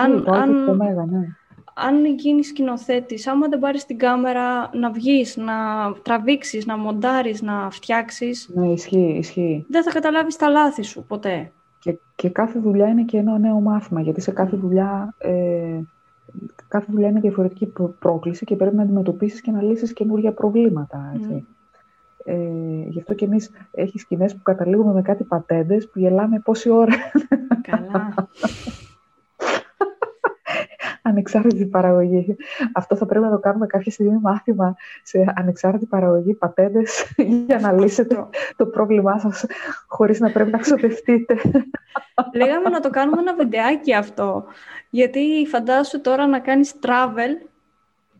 αν, αν, ναι αν γίνεις σκηνοθέτης, άμα δεν πάρεις την κάμερα να βγεις, να τραβήξεις, να μοντάρεις, να φτιάξεις. Ναι, ισχύει, ισχύει. Δεν θα καταλάβεις τα λάθη σου ποτέ. Και, και κάθε δουλειά είναι και ένα νέο μάθημα, γιατί σε κάθε δουλειά, ε, κάθε δουλειά είναι διαφορετική πρόκληση και πρέπει να αντιμετωπίσεις και να λύσεις καινούργια προβλήματα. Έτσι. Ε, γι' αυτό και εμείς έχει σκηνές που καταλήγουμε με κάτι πατέντες που γελάμε πόση ώρα. Καλά. Ανεξάρτητη παραγωγή. Αυτό θα πρέπει να το κάνουμε κάποια στιγμή μάθημα σε ανεξάρτητη παραγωγή πατέντες για να λύσετε το πρόβλημά σας χωρίς να πρέπει να ξοδευτείτε. Λέγαμε να το κάνουμε ένα βιντεάκι αυτό. Γιατί φαντάσου τώρα να κάνεις travel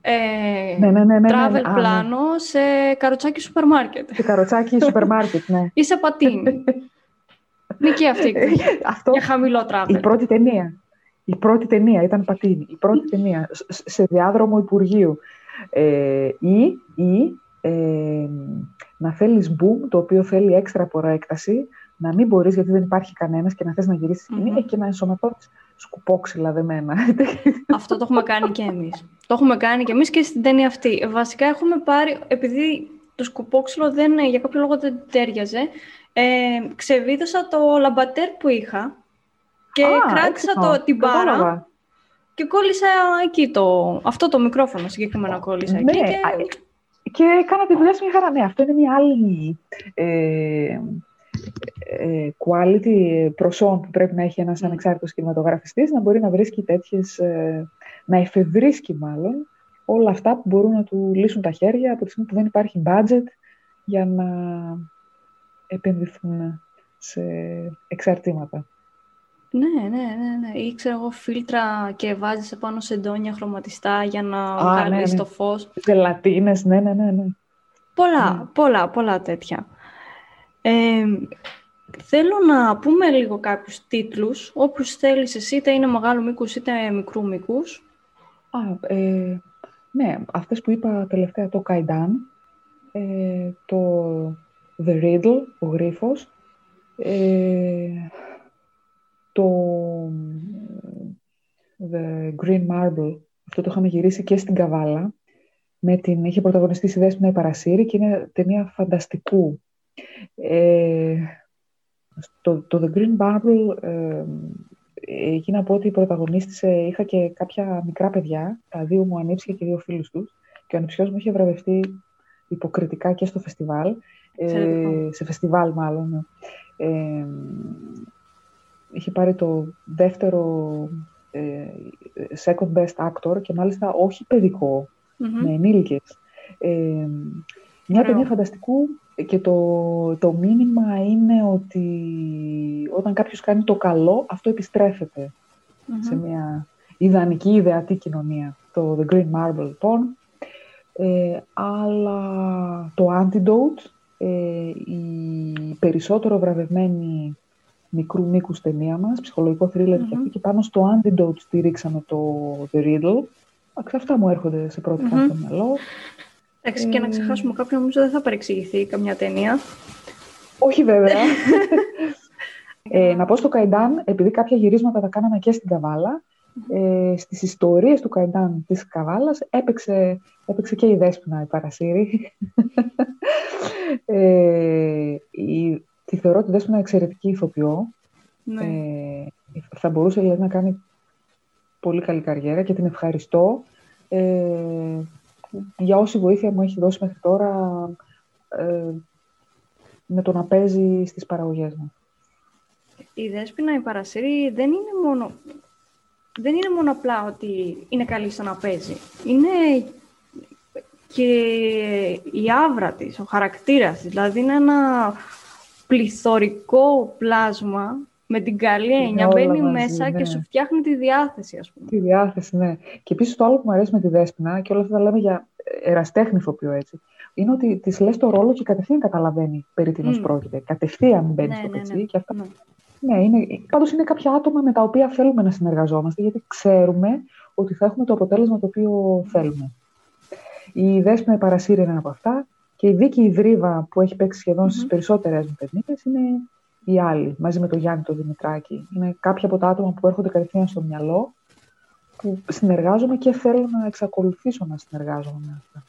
ε, ναι, ναι, ναι, ναι travel ναι, πλάνο σε καροτσάκι σούπερ μάρκετ. Σε καροτσάκι σούπερ μάρκετ, ναι. Ή σε πατίνι. Είναι και αυτή αυτό, για χαμηλό travel. Η πρώτη ταινία. Η πρώτη ταινία ήταν πατίνι. Η πρώτη ταινία σε διάδρομο Υπουργείου. Ε, ή ή ε, να θέλεις boom, το οποίο θέλει έξτρα προέκταση, να μην μπορείς γιατί δεν υπάρχει κανένας και να θες να γυρίσεις σκηνή mm-hmm. και να ενσωματώσεις σκουπόξυλα δεμένα. Αυτό το έχουμε κάνει και εμείς. Το έχουμε κάνει και εμείς και στην ταινία αυτή. Βασικά έχουμε πάρει, επειδή το σκουπόξυλο δεν, για κάποιο λόγο δεν τέριαζε, ε, ξεβίδωσα το λαμπατέρ που είχα και Α, κράτησα το, την μπάρα και κόλλησα εκεί το, αυτό το μικρόφωνο συγκεκριμένα κόλλησα ναι, εκεί. Και... και έκανα τη δουλειά σου μια χαρά. Ναι, αυτό είναι μια άλλη ε, ε, quality προσόν που πρέπει να έχει ένας ανεξάρτητος κινηματογραφιστής, να μπορεί να βρίσκει τέτοιες, ε, να εφευρίσκει μάλλον, όλα αυτά που μπορούν να του λύσουν τα χέρια από τη στιγμή που δεν υπάρχει budget για να επενδυθούν σε εξαρτήματα. Ναι, ναι, ναι, ναι. Ή ξέρω εγώ φίλτρα και βάζεις επάνω σε ντόνια χρωματιστά για να βγάλει ναι, ναι. το φως. Γελατίνες, ναι, ναι, ναι, ναι. Πολλά, ναι. πολλά, πολλά τέτοια. Ε, θέλω να πούμε λίγο κάποιους τίτλους, όποιους θέλεις εσύ, είτε είναι μεγάλου μήκους είτε μικρού μήκους. Α, ε, ναι, αυτές που είπα τελευταία, το Kaidan, ε, το The Riddle, ο γρίφος, ε, το The Green Marble, αυτό το είχαμε γυρίσει και στην Καβάλα, με την, είχε πρωταγωνιστήσει η Δέσποινα η Παρασύρη και είναι ταινία φανταστικού. Ε, το, το The Green Marble ε, εκεί να πω ότι πρωταγωνίστησε, είχα και κάποια μικρά παιδιά, τα δύο μου ανήψια και δύο φίλους τους και ο ανήψιος μου είχε βραβευτεί υποκριτικά και στο φεστιβάλ, ε, σε φεστιβάλ μάλλον. Ε, είχε πάρει το δεύτερο ε, second best actor και μάλιστα όχι με ενήλικες. Ε, μια ταινία φανταστικού και το, το μήνυμα είναι ότι όταν κάποιος κάνει το καλό, αυτό σε μια ιδανική, ιδεατή κοινωνία. Το The Green Marble, λοιπόν. Ε, αλλά το Antidote, ε, η περισσότερο βραβευμένη μικρού μήκου ταινία μας, ψυχολογικό θρίλερ και αυτή, και πάνω στο Antidote στηρίξαμε το The Riddle. Αυτά μου έρχονται σε πρώτη mm-hmm. στο μυαλό. Εντάξει, και να ε, ξεχάσουμε κάποιον, νομίζω δεν θα παρεξηγηθεί καμιά ταινία. Όχι βέβαια. ε, να πω στο Καϊντάν, επειδή κάποια γυρίσματα τα κάναμε και στην Καβάλα, ε, στις ιστορίες του Καϊντάν της Καβάλας έπαιξε, έπαιξε και η Δέσποινα η Παρασύρη. ε, η, τη θεωρώ τη Δέσποινα εξαιρετική ηθοποιό. Ναι. Ε, θα μπορούσε δηλαδή, να κάνει πολύ καλή καριέρα και την ευχαριστώ. Ε, για όση βοήθεια μου έχει δώσει μέχρι τώρα ε, με το να παίζει στις παραγωγές μου. Η Δέσποινα, η Παρασύρη δεν είναι μόνο, δεν είναι μόνο απλά ότι είναι καλή στο να παίζει. Είναι και η άβρα της, ο χαρακτήρας της. Δηλαδή είναι ένα πληθωρικό πλάσμα με την καλή έννοια. Μπαίνει μέσα και ναι. σου φτιάχνει τη διάθεση, ας πούμε. Τη διάθεση, ναι. Και επίσης το άλλο που μου αρέσει με τη Δέσποινα, και όλα αυτά τα λέμε για εραστέχνη ηθοποιό έτσι, είναι ότι της λες το ρόλο και κατευθείαν καταλαβαίνει περί τίνος mm. πρόκειται. Κατευθείαν μπαίνει ναι, στο ναι, πετσί ναι. και αυτά. Ναι. Ναι, είναι, πάντως είναι κάποια άτομα με τα οποία θέλουμε να συνεργαζόμαστε, γιατί ξέρουμε ότι θα έχουμε το αποτέλεσμα το οποίο θέλουμε. Η Δέσποινα η Παρασύρη είναι ένα από αυτά και η Δίκη Ιδρύβα που έχει παίξει σχεδόν mm-hmm. στις περισσότερες μου είναι οι άλλοι, μαζί με τον Γιάννη τον Δημητράκη. Είναι κάποια από τα άτομα που έρχονται κατευθείαν στο μυαλό, που συνεργάζομαι και θέλω να εξακολουθήσω να συνεργάζομαι με αυτά.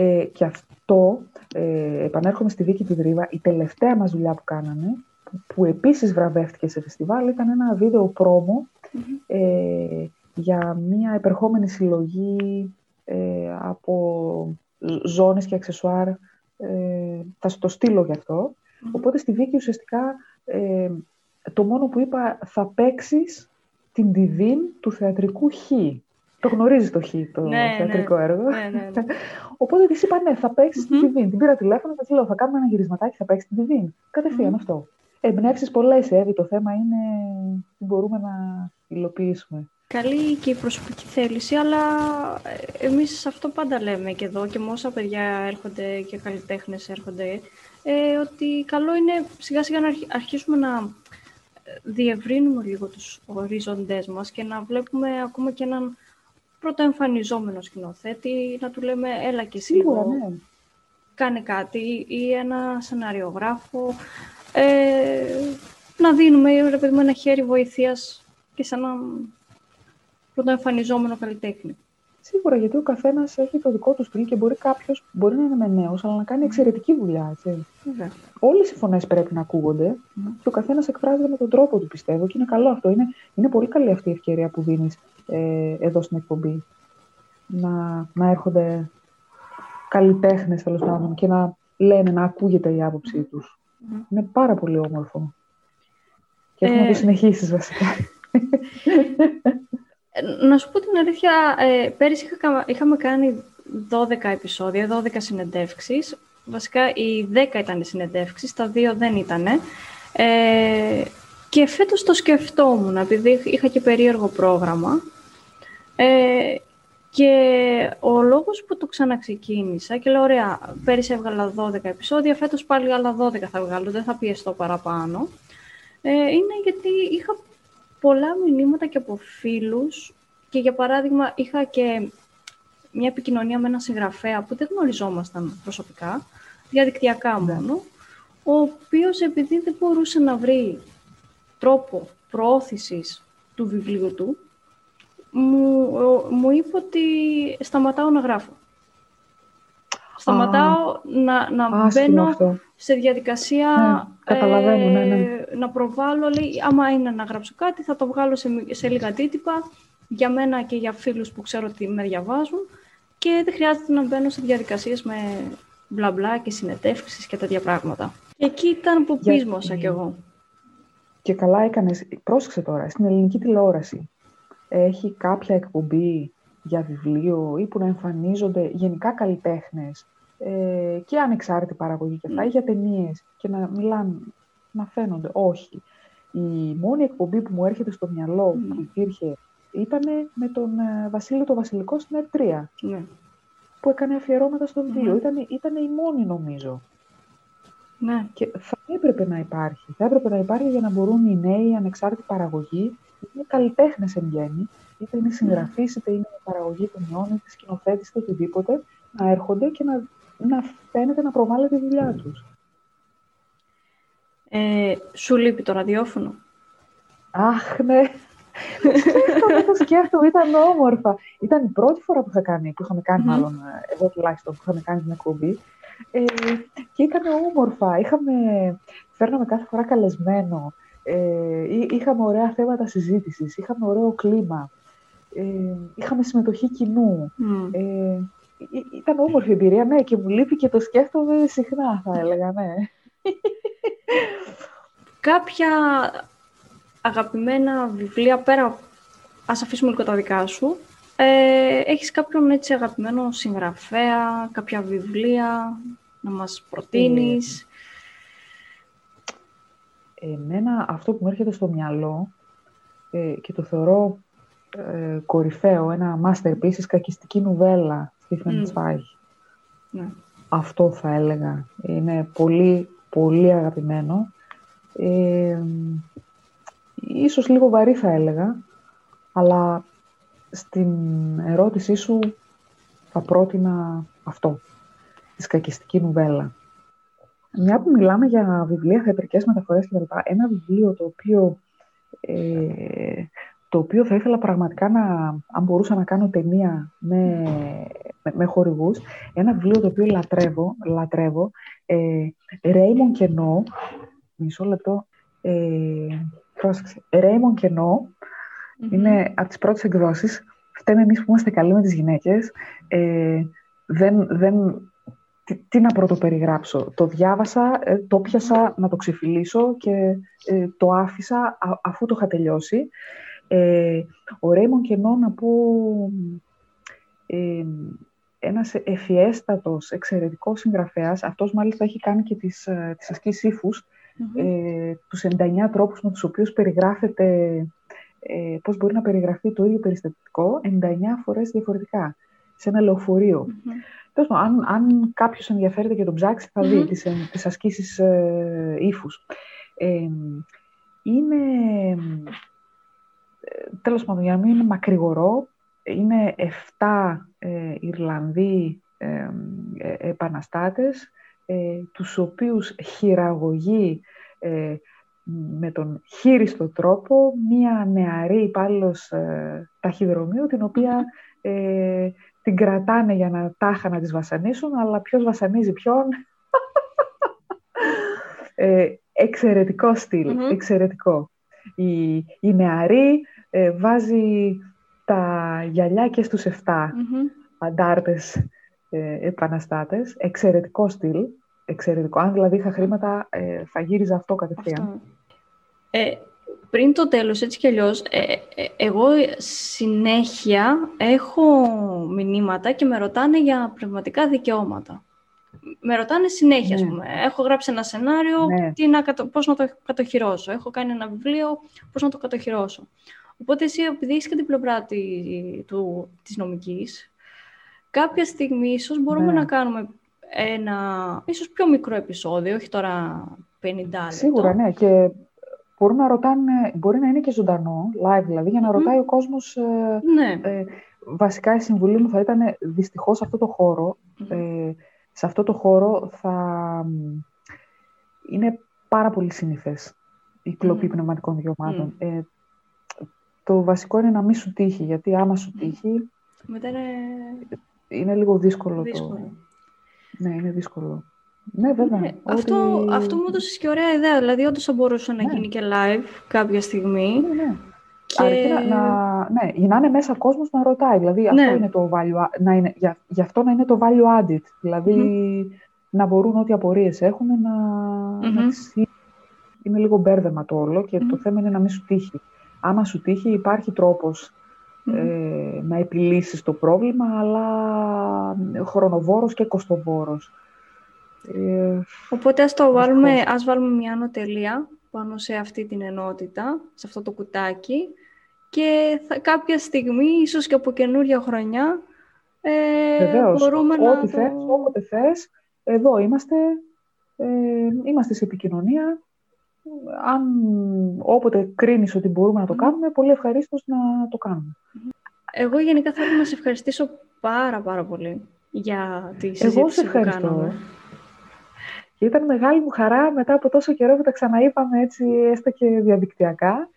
Ε, και αυτό, ε, επανέρχομαι στη δίκη του Δρύβα, η τελευταία μας δουλειά που κάναμε, που, που επίσης βραβεύτηκε σε φεστιβάλ, ήταν ένα βίντεο πρόμο ε, για μια επερχόμενη συλλογή ε, από ζώνες και αξεσουάρ. Ε, θα το στείλω γι' αυτό. Οπότε στη δίκη ουσιαστικά ε, το μόνο που είπα θα παίξεις την Divin του θεατρικού Χ. Το γνωρίζεις το Χ, το ναι, ναι. θεατρικό ναι. έργο. Ναι, ναι, ναι. Οπότε της είπα ναι, θα παίξεις την Divin. Την πήρα τηλέφωνο και της λέω: Θα κάνουμε ένα γυρισματάκι, θα παίξεις την Divin. Κατευθείαν αυτό. Εμπνεύσεις πολλέ, Εύη. Το θέμα είναι τι μπορούμε να υλοποιήσουμε. Καλή και η προσωπική θέληση, αλλά ε, εμείς αυτό πάντα λέμε και εδώ και με όσα παιδιά έρχονται και καλλιτέχνες έρχονται, ε, ότι καλό είναι σιγά σιγά να αρχίσουμε να διευρύνουμε λίγο τους οριζοντές μας και να βλέπουμε ακόμα και έναν πρωτοεμφανιζόμενος σκηνοθέτη, να του λέμε έλα και εσύ λίγο, ναι. κάνε κάτι ή ένα σεναριογράφο, ε, να δίνουμε ρε παιδί, ένα χέρι βοηθείας και σε έναν πρωτοεμφανιζόμενο καλλιτέχνη. Σίγουρα, γιατί ο καθένας έχει το δικό του στυλ και μπορεί κάποιος, μπορεί να είναι με νέο, αλλά να κάνει εξαιρετική δουλειά. Έτσι. Όλες οι φωνές πρέπει να ακούγονται και ο καθένας εκφράζεται με τον τρόπο του, πιστεύω. Και είναι καλό αυτό. Είναι, είναι πολύ καλή αυτή η ευκαιρία που δίνεις ε, εδώ στην εκπομπή. Να, να έρχονται καλλιτέχνες τέλος πάντων και να λένε, να ακούγεται η άποψή τους. Είναι πάρα πολύ όμορφο. Και έχουμε ε... το συνεχίσεις βασικά. Ε, να σου πω την αλήθεια, ε, πέρυσι είχα, είχαμε κάνει 12 επεισόδια, 12 συνεντεύξεις. Βασικά οι 10 ήταν οι συνεντεύξεις, τα δύο δεν ήταν. Ε, και φέτος το σκεφτόμουν, επειδή είχα και περίεργο πρόγραμμα. Ε, και ο λόγος που το ξαναξεκίνησα και λέω, ωραία, πέρυσι έβγαλα 12 επεισόδια, φέτος πάλι άλλα 12 θα βγάλω, δεν θα πιεστώ παραπάνω. Ε, είναι γιατί είχα πολλά μηνύματα και από φίλους Και για παράδειγμα, είχα και μια επικοινωνία με έναν συγγραφέα που δεν γνωριζόμασταν προσωπικά, διαδικτυακά ναι. μόνο, ο οποίος επειδή δεν μπορούσε να βρει τρόπο προώθησης του βιβλίου του, μου, μου είπε ότι σταματάω να γράφω. Σταματάω να, να μπαίνω σε διαδικασία ναι, ε, ναι, ναι. να προβάλλω, λέει, άμα είναι να γράψω κάτι, θα το βγάλω σε, σε λίγα αντίτυπα, για μένα και για φίλους που ξέρω ότι με διαβάζουν και δεν χρειάζεται να μπαίνω σε διαδικασίες με μπλα μπλα και συνετεύξεις και τέτοια πράγματα. Και εκεί ήταν που πείσμωσα κι εγώ. Και καλά έκανες. Πρόσεξε τώρα, στην ελληνική τηλεόραση έχει κάποια εκπομπή για βιβλίο ή που να εμφανίζονται γενικά καλλιτέχνες ε, και ανεξάρτητη παραγωγή και αυτά, ή για ταινίες και να μιλάνε, να φαίνονται. Όχι. Η μόνη εκπομπή που μου έρχεται στο μυαλό που υπήρχε ήταν με τον ε, Βασίλειο το Βασιλικό στην ΕΡΤ3. Ναι. Που έκανε αφιερώματα στο βιβλίο. Ήταν, ήταν η μόνη νομίζω. Ναι. Και θα έπρεπε να υπάρχει. Θα έπρεπε να υπάρχει για να μπορούν οι νέοι ανεξάρτητοι παραγωγοί, είναι καλλιτέχνες εν γέννη, είτε είναι συγγραφεί, είτε είναι παραγωγή ταινιών, είτε σκηνοθέτης, είτε οτιδήποτε, να έρχονται και να, να φαίνεται να προβάλλεται η δουλειά τους. Ε, σου λείπει το ραδιόφωνο; Αχ, ναι. σκέφτομαι, το σκέφτομαι, ήταν όμορφα. Ήταν η πρώτη φορά που, είχα κάνει, που είχαμε κάνει, μάλλον, ε, εγώ τουλάχιστον, που είχαμε κάνει την εκπομπή. Ε, και ήταν όμορφα. Είχαμε, φέρναμε κάθε φορά καλεσμένο. Ε, είχαμε ωραία θέματα συζήτησης, είχαμε ωραίο κλίμα. Ε, είχαμε συμμετοχή κοινού. Ε, ήταν όμορφη εμπειρία, ναι, και μου λείπει και το σκέφτομαι συχνά, θα έλεγα, ναι. Κάποια αγαπημένα βιβλία, πέρα, ας αφήσουμε λίγο τα δικά σου, ε, έχεις κάποιον έτσι αγαπημένο συγγραφέα, κάποια βιβλία να μας προτείνεις; Ε, εμένα αυτό που μου έρχεται στο μυαλό ε, και το θεωρώ ε, κορυφαίο, ένα masterpiece, κακιστική νουβέλα, Stephen mm. Ναι. Αυτό θα έλεγα. Είναι πολύ, πολύ αγαπημένο. Ε, ίσως λίγο βαρύ θα έλεγα, αλλά στην ερώτησή σου θα πρότεινα αυτό, της σκακιστική νουβέλα. Μια που μιλάμε για βιβλία, θεατρικές μεταφορές κλπ. Ένα βιβλίο το οποίο, ε, το οποίο θα ήθελα πραγματικά να, αν μπορούσα να κάνω ταινία με, με, με χορηγούς, ένα βιβλίο το οποίο λατρεύω, λατρεύω ε, Raymond Κενό, μισό λεπτό, ε, πρόσεξε, Raymond Κενό, είναι από τις πρώτες εκδόσεις. Φταίμε εμείς που είμαστε καλοί με τις γυναίκες. Ε, δεν, δεν, τι, να πρώτο περιγράψω. Το διάβασα, ε, το πιάσα να το ξεφυλίσω και ε, το άφησα αφού το είχα τελειώσει. Ε, ο Ρέιμον Κενό να πω ε, ένας ευφιέστατος, εξαιρετικός συγγραφέας. Αυτός μάλιστα έχει κάνει και τις, ε, τις ασκήσεις ύφους, ε, τους 99 τρόπους με τους οποίους περιγράφεται ε, πώς μπορεί να περιγραφεί το ίδιο περιστατικό 99 φορές διαφορετικά σε ένα λεωφορείο. Mm-hmm. αν, αν κάποιος ενδιαφέρεται και τον ψάξει θα δει τις, τις ασκήσεις ε, ύφους. Ε, είναι, τέλος πάντων, για να μην είναι μακρηγορό, είναι 7 ε, Ιρλανδοί ε, ε, επαναστάτες, ε, τους οποίους χειραγωγεί ε, με τον χείριστο τρόπο μία νεαρή υπάλληλος ε, ταχυδρομείου, την οποία ε, την κρατάνε για να τάχα να τις βασανίσουν, αλλά ποιος βασανίζει ποιον; ε, εξαιρετικό εξαιρετικό. Η, η νεαρή ε, βάζει τα γυαλιά και στους 7 mm αντάρτες ε, επαναστάτες. Εξαιρετικό στυλ. Εξαιρετικό. Αν δηλαδή είχα χρήματα, ε, θα γύριζα αυτό κατευθείαν. Ε, πριν το τέλος, έτσι κι αλλιώς, ε, ε, εγώ συνέχεια έχω μηνύματα και με ρωτάνε για πνευματικά δικαιώματα. Με ρωτάνε συνέχεια, ναι. πούμε. Έχω γράψει ένα σενάριο, ναι. τι να, πώς να το κατοχυρώσω. Έχω κάνει ένα βιβλίο, πώς να το κατοχυρώσω. Οπότε εσύ, επειδή είσαι και την πλευρά του, της νομικής, κάποια στιγμή ίσως μπορούμε ναι. να κάνουμε ένα ίσως πιο μικρό επεισόδιο, όχι τώρα 50 λεπτά. Σίγουρα, ναι. Και μπορούν να ρωτάνε, μπορεί να είναι και ζωντανό, live δηλαδή, για να ρωτάει ο κόσμος... Ε, Ναι. ε, βασικά η συμβουλή μου θα ήταν δυστυχώς σε αυτό το χώρο, ε, σε αυτό το χώρο θα μ, είναι πάρα πολύ συνήθες η κλοπή Μμμ. πνευματικών δικαιωμάτων. Ε, το βασικό είναι να μην σου τύχει, γιατί άμα σου τύχει Μετά είναι είναι λίγο δύσκολο, δύσκολο. το... Ναι, είναι δύσκολο. Ναι, βέβαια. Ναι, Ό,τι- αυτό, αυτό μου έδωσες και ωραία ιδέα. Δηλαδή, όντως θα μπορούσε να Ναι. γίνει και live κάποια στιγμή. Ναι, ναι. Και... Αρκεί να, να, ναι, για να είναι μέσα κόσμος να ρωτάει. Δηλαδή, Ναι. αυτό είναι το value, a- να είναι, για, γι' αυτό να είναι το value added. Δηλαδή, να μπορούν ό,τι απορίες έχουν να, να Μμμ. τις... Είναι λίγο μπέρδεμα το όλο και το Μμμ. θέμα είναι να μην σου τύχει. Άμα σου τύχει υπάρχει τρόπος Μμμ. ε, να επιλύσεις το πρόβλημα, αλλά χρονοβόρος και κοστοβόρος. Ε, Οπότε ας το βάλουμε, Δυστυχώς. ας βάλουμε μια ανωτελεία πάνω σε αυτή την ενότητα, σε αυτό το κουτάκι και θα, κάποια στιγμή, ίσως και από καινούρια χρονιά, ε, Βεβαίως, μπορούμε να ό,τι το... θες, όποτε θες, εδώ είμαστε, ε, είμαστε σε επικοινωνία. Αν όποτε κρίνεις ότι μπορούμε να το Μμμ. κάνουμε, πολύ ευχαρίστως να το κάνουμε. Εγώ γενικά θέλω να σε ευχαριστήσω πάρα πάρα πολύ για τη Εγώ συζήτηση σε που ευχαριστώ. κάναμε. Και ήταν μεγάλη μου χαρά μετά από τόσο καιρό που τα ξαναείπαμε έτσι έστω και διαδικτυακά.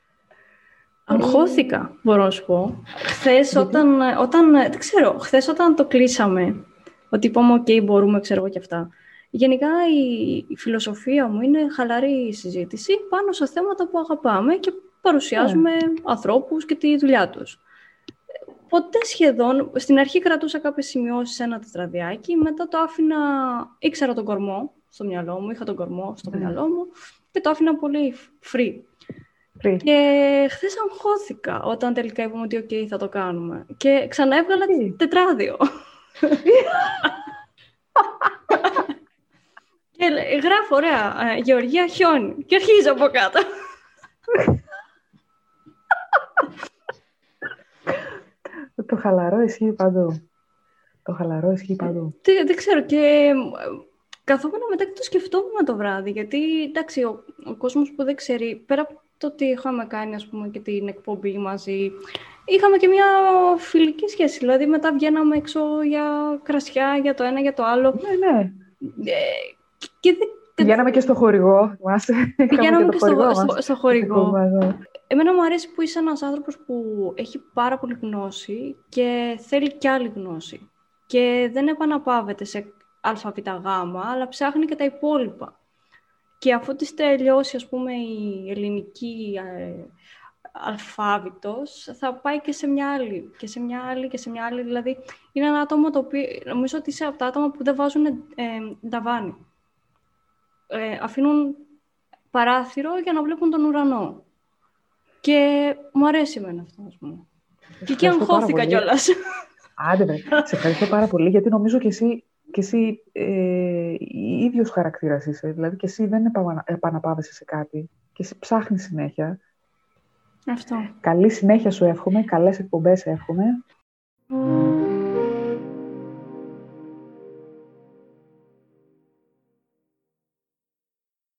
Αγχώθηκα, μπορώ να σου πω. Χθες Γιατί; όταν, όταν, δεν ξέρω, χθες όταν το κλείσαμε, ότι είπαμε, οκ, μπορούμε, ξέρω εγώ και αυτά. Γενικά η, η φιλοσοφία μου είναι χαλαρή συζήτηση πάνω σε θέματα που αγαπάμε και παρουσιάζουμε ανθρώπους και τη δουλειά τους. Ποτέ σχεδόν, στην αρχή κρατούσα κάποιες σημειώσεις σε ένα τετραδιάκι, μετά το άφηνα, ήξερα τον κορμό στο μυαλό μου, είχα τον κορμό στο Ναι. μυαλό μου και το άφηνα πολύ free. Πριν. Και χθες αγχώθηκα όταν τελικά είπαμε ότι οκ, θα το κάνουμε. Και ξαναέβγαλα Τι; τετράδιο. και λέ- γράφω, ωραία, ε, Γεωργία χιόνι. Και αρχίζω από κάτω. Το χαλαρό ισχύει παντού. Το χαλαρό ισχύει παντού. Τι- δεν ξέρω και ε, καθόμουν μετά και το σκεφτόμουν το βράδυ. Γιατί, εντάξει, ο, ο κόσμος που δεν ξέρει, πέρα από το ότι είχαμε κάνει, ας πούμε, και την εκπομπή μαζί, είχαμε και μια φιλική σχέση. Δηλαδή, μετά βγαίναμε έξω για κρασιά, για το ένα, για το άλλο. Ναι, ναι. Ε, και δεν Πηγαίναμε και στο χορηγό, θυμάσαι. Είχαμε Πηγαίναμε το και στο, χορηγό στο, μας. στο χορηγό. Μας, ναι. Εμένα μου αρέσει που είσαι ένας άνθρωπος που έχει πάρα πολύ γνώση και θέλει κι άλλη γνώση. Και δεν επαναπαύεται σε ΑΒΓ, αλλά ψάχνει και τα υπόλοιπα. Και αφού της τελειώσει, ας πούμε, η ελληνική ε, αλφάβητος, θα πάει και σε μια άλλη, και σε μια άλλη, και σε μια άλλη. Δηλαδή, είναι ένα άτομο το οποίο, νομίζω ότι είσαι από τα άτομα που δεν βάζουν ε, ταβάνι. Ε, αφήνουν παράθυρο για να βλέπουν τον ουρανό. Και μου αρέσει εμένα αυτό, ας πούμε. Και εκεί Ευχαριστώ πάρα αγχώθηκα πολύ. κιόλας. Άντε, δε. σε ευχαριστώ πάρα πολύ, γιατί νομίζω και εσύ, και εσύ ε, ίδιος χαρακτήρας είσαι. Δηλαδή και εσύ δεν επανα- επαναπάβεσαι σε κάτι και εσύ ψάχνεις συνέχεια. Αυτό. Καλή συνέχεια σου εύχομαι, καλές εκπομπές εύχομαι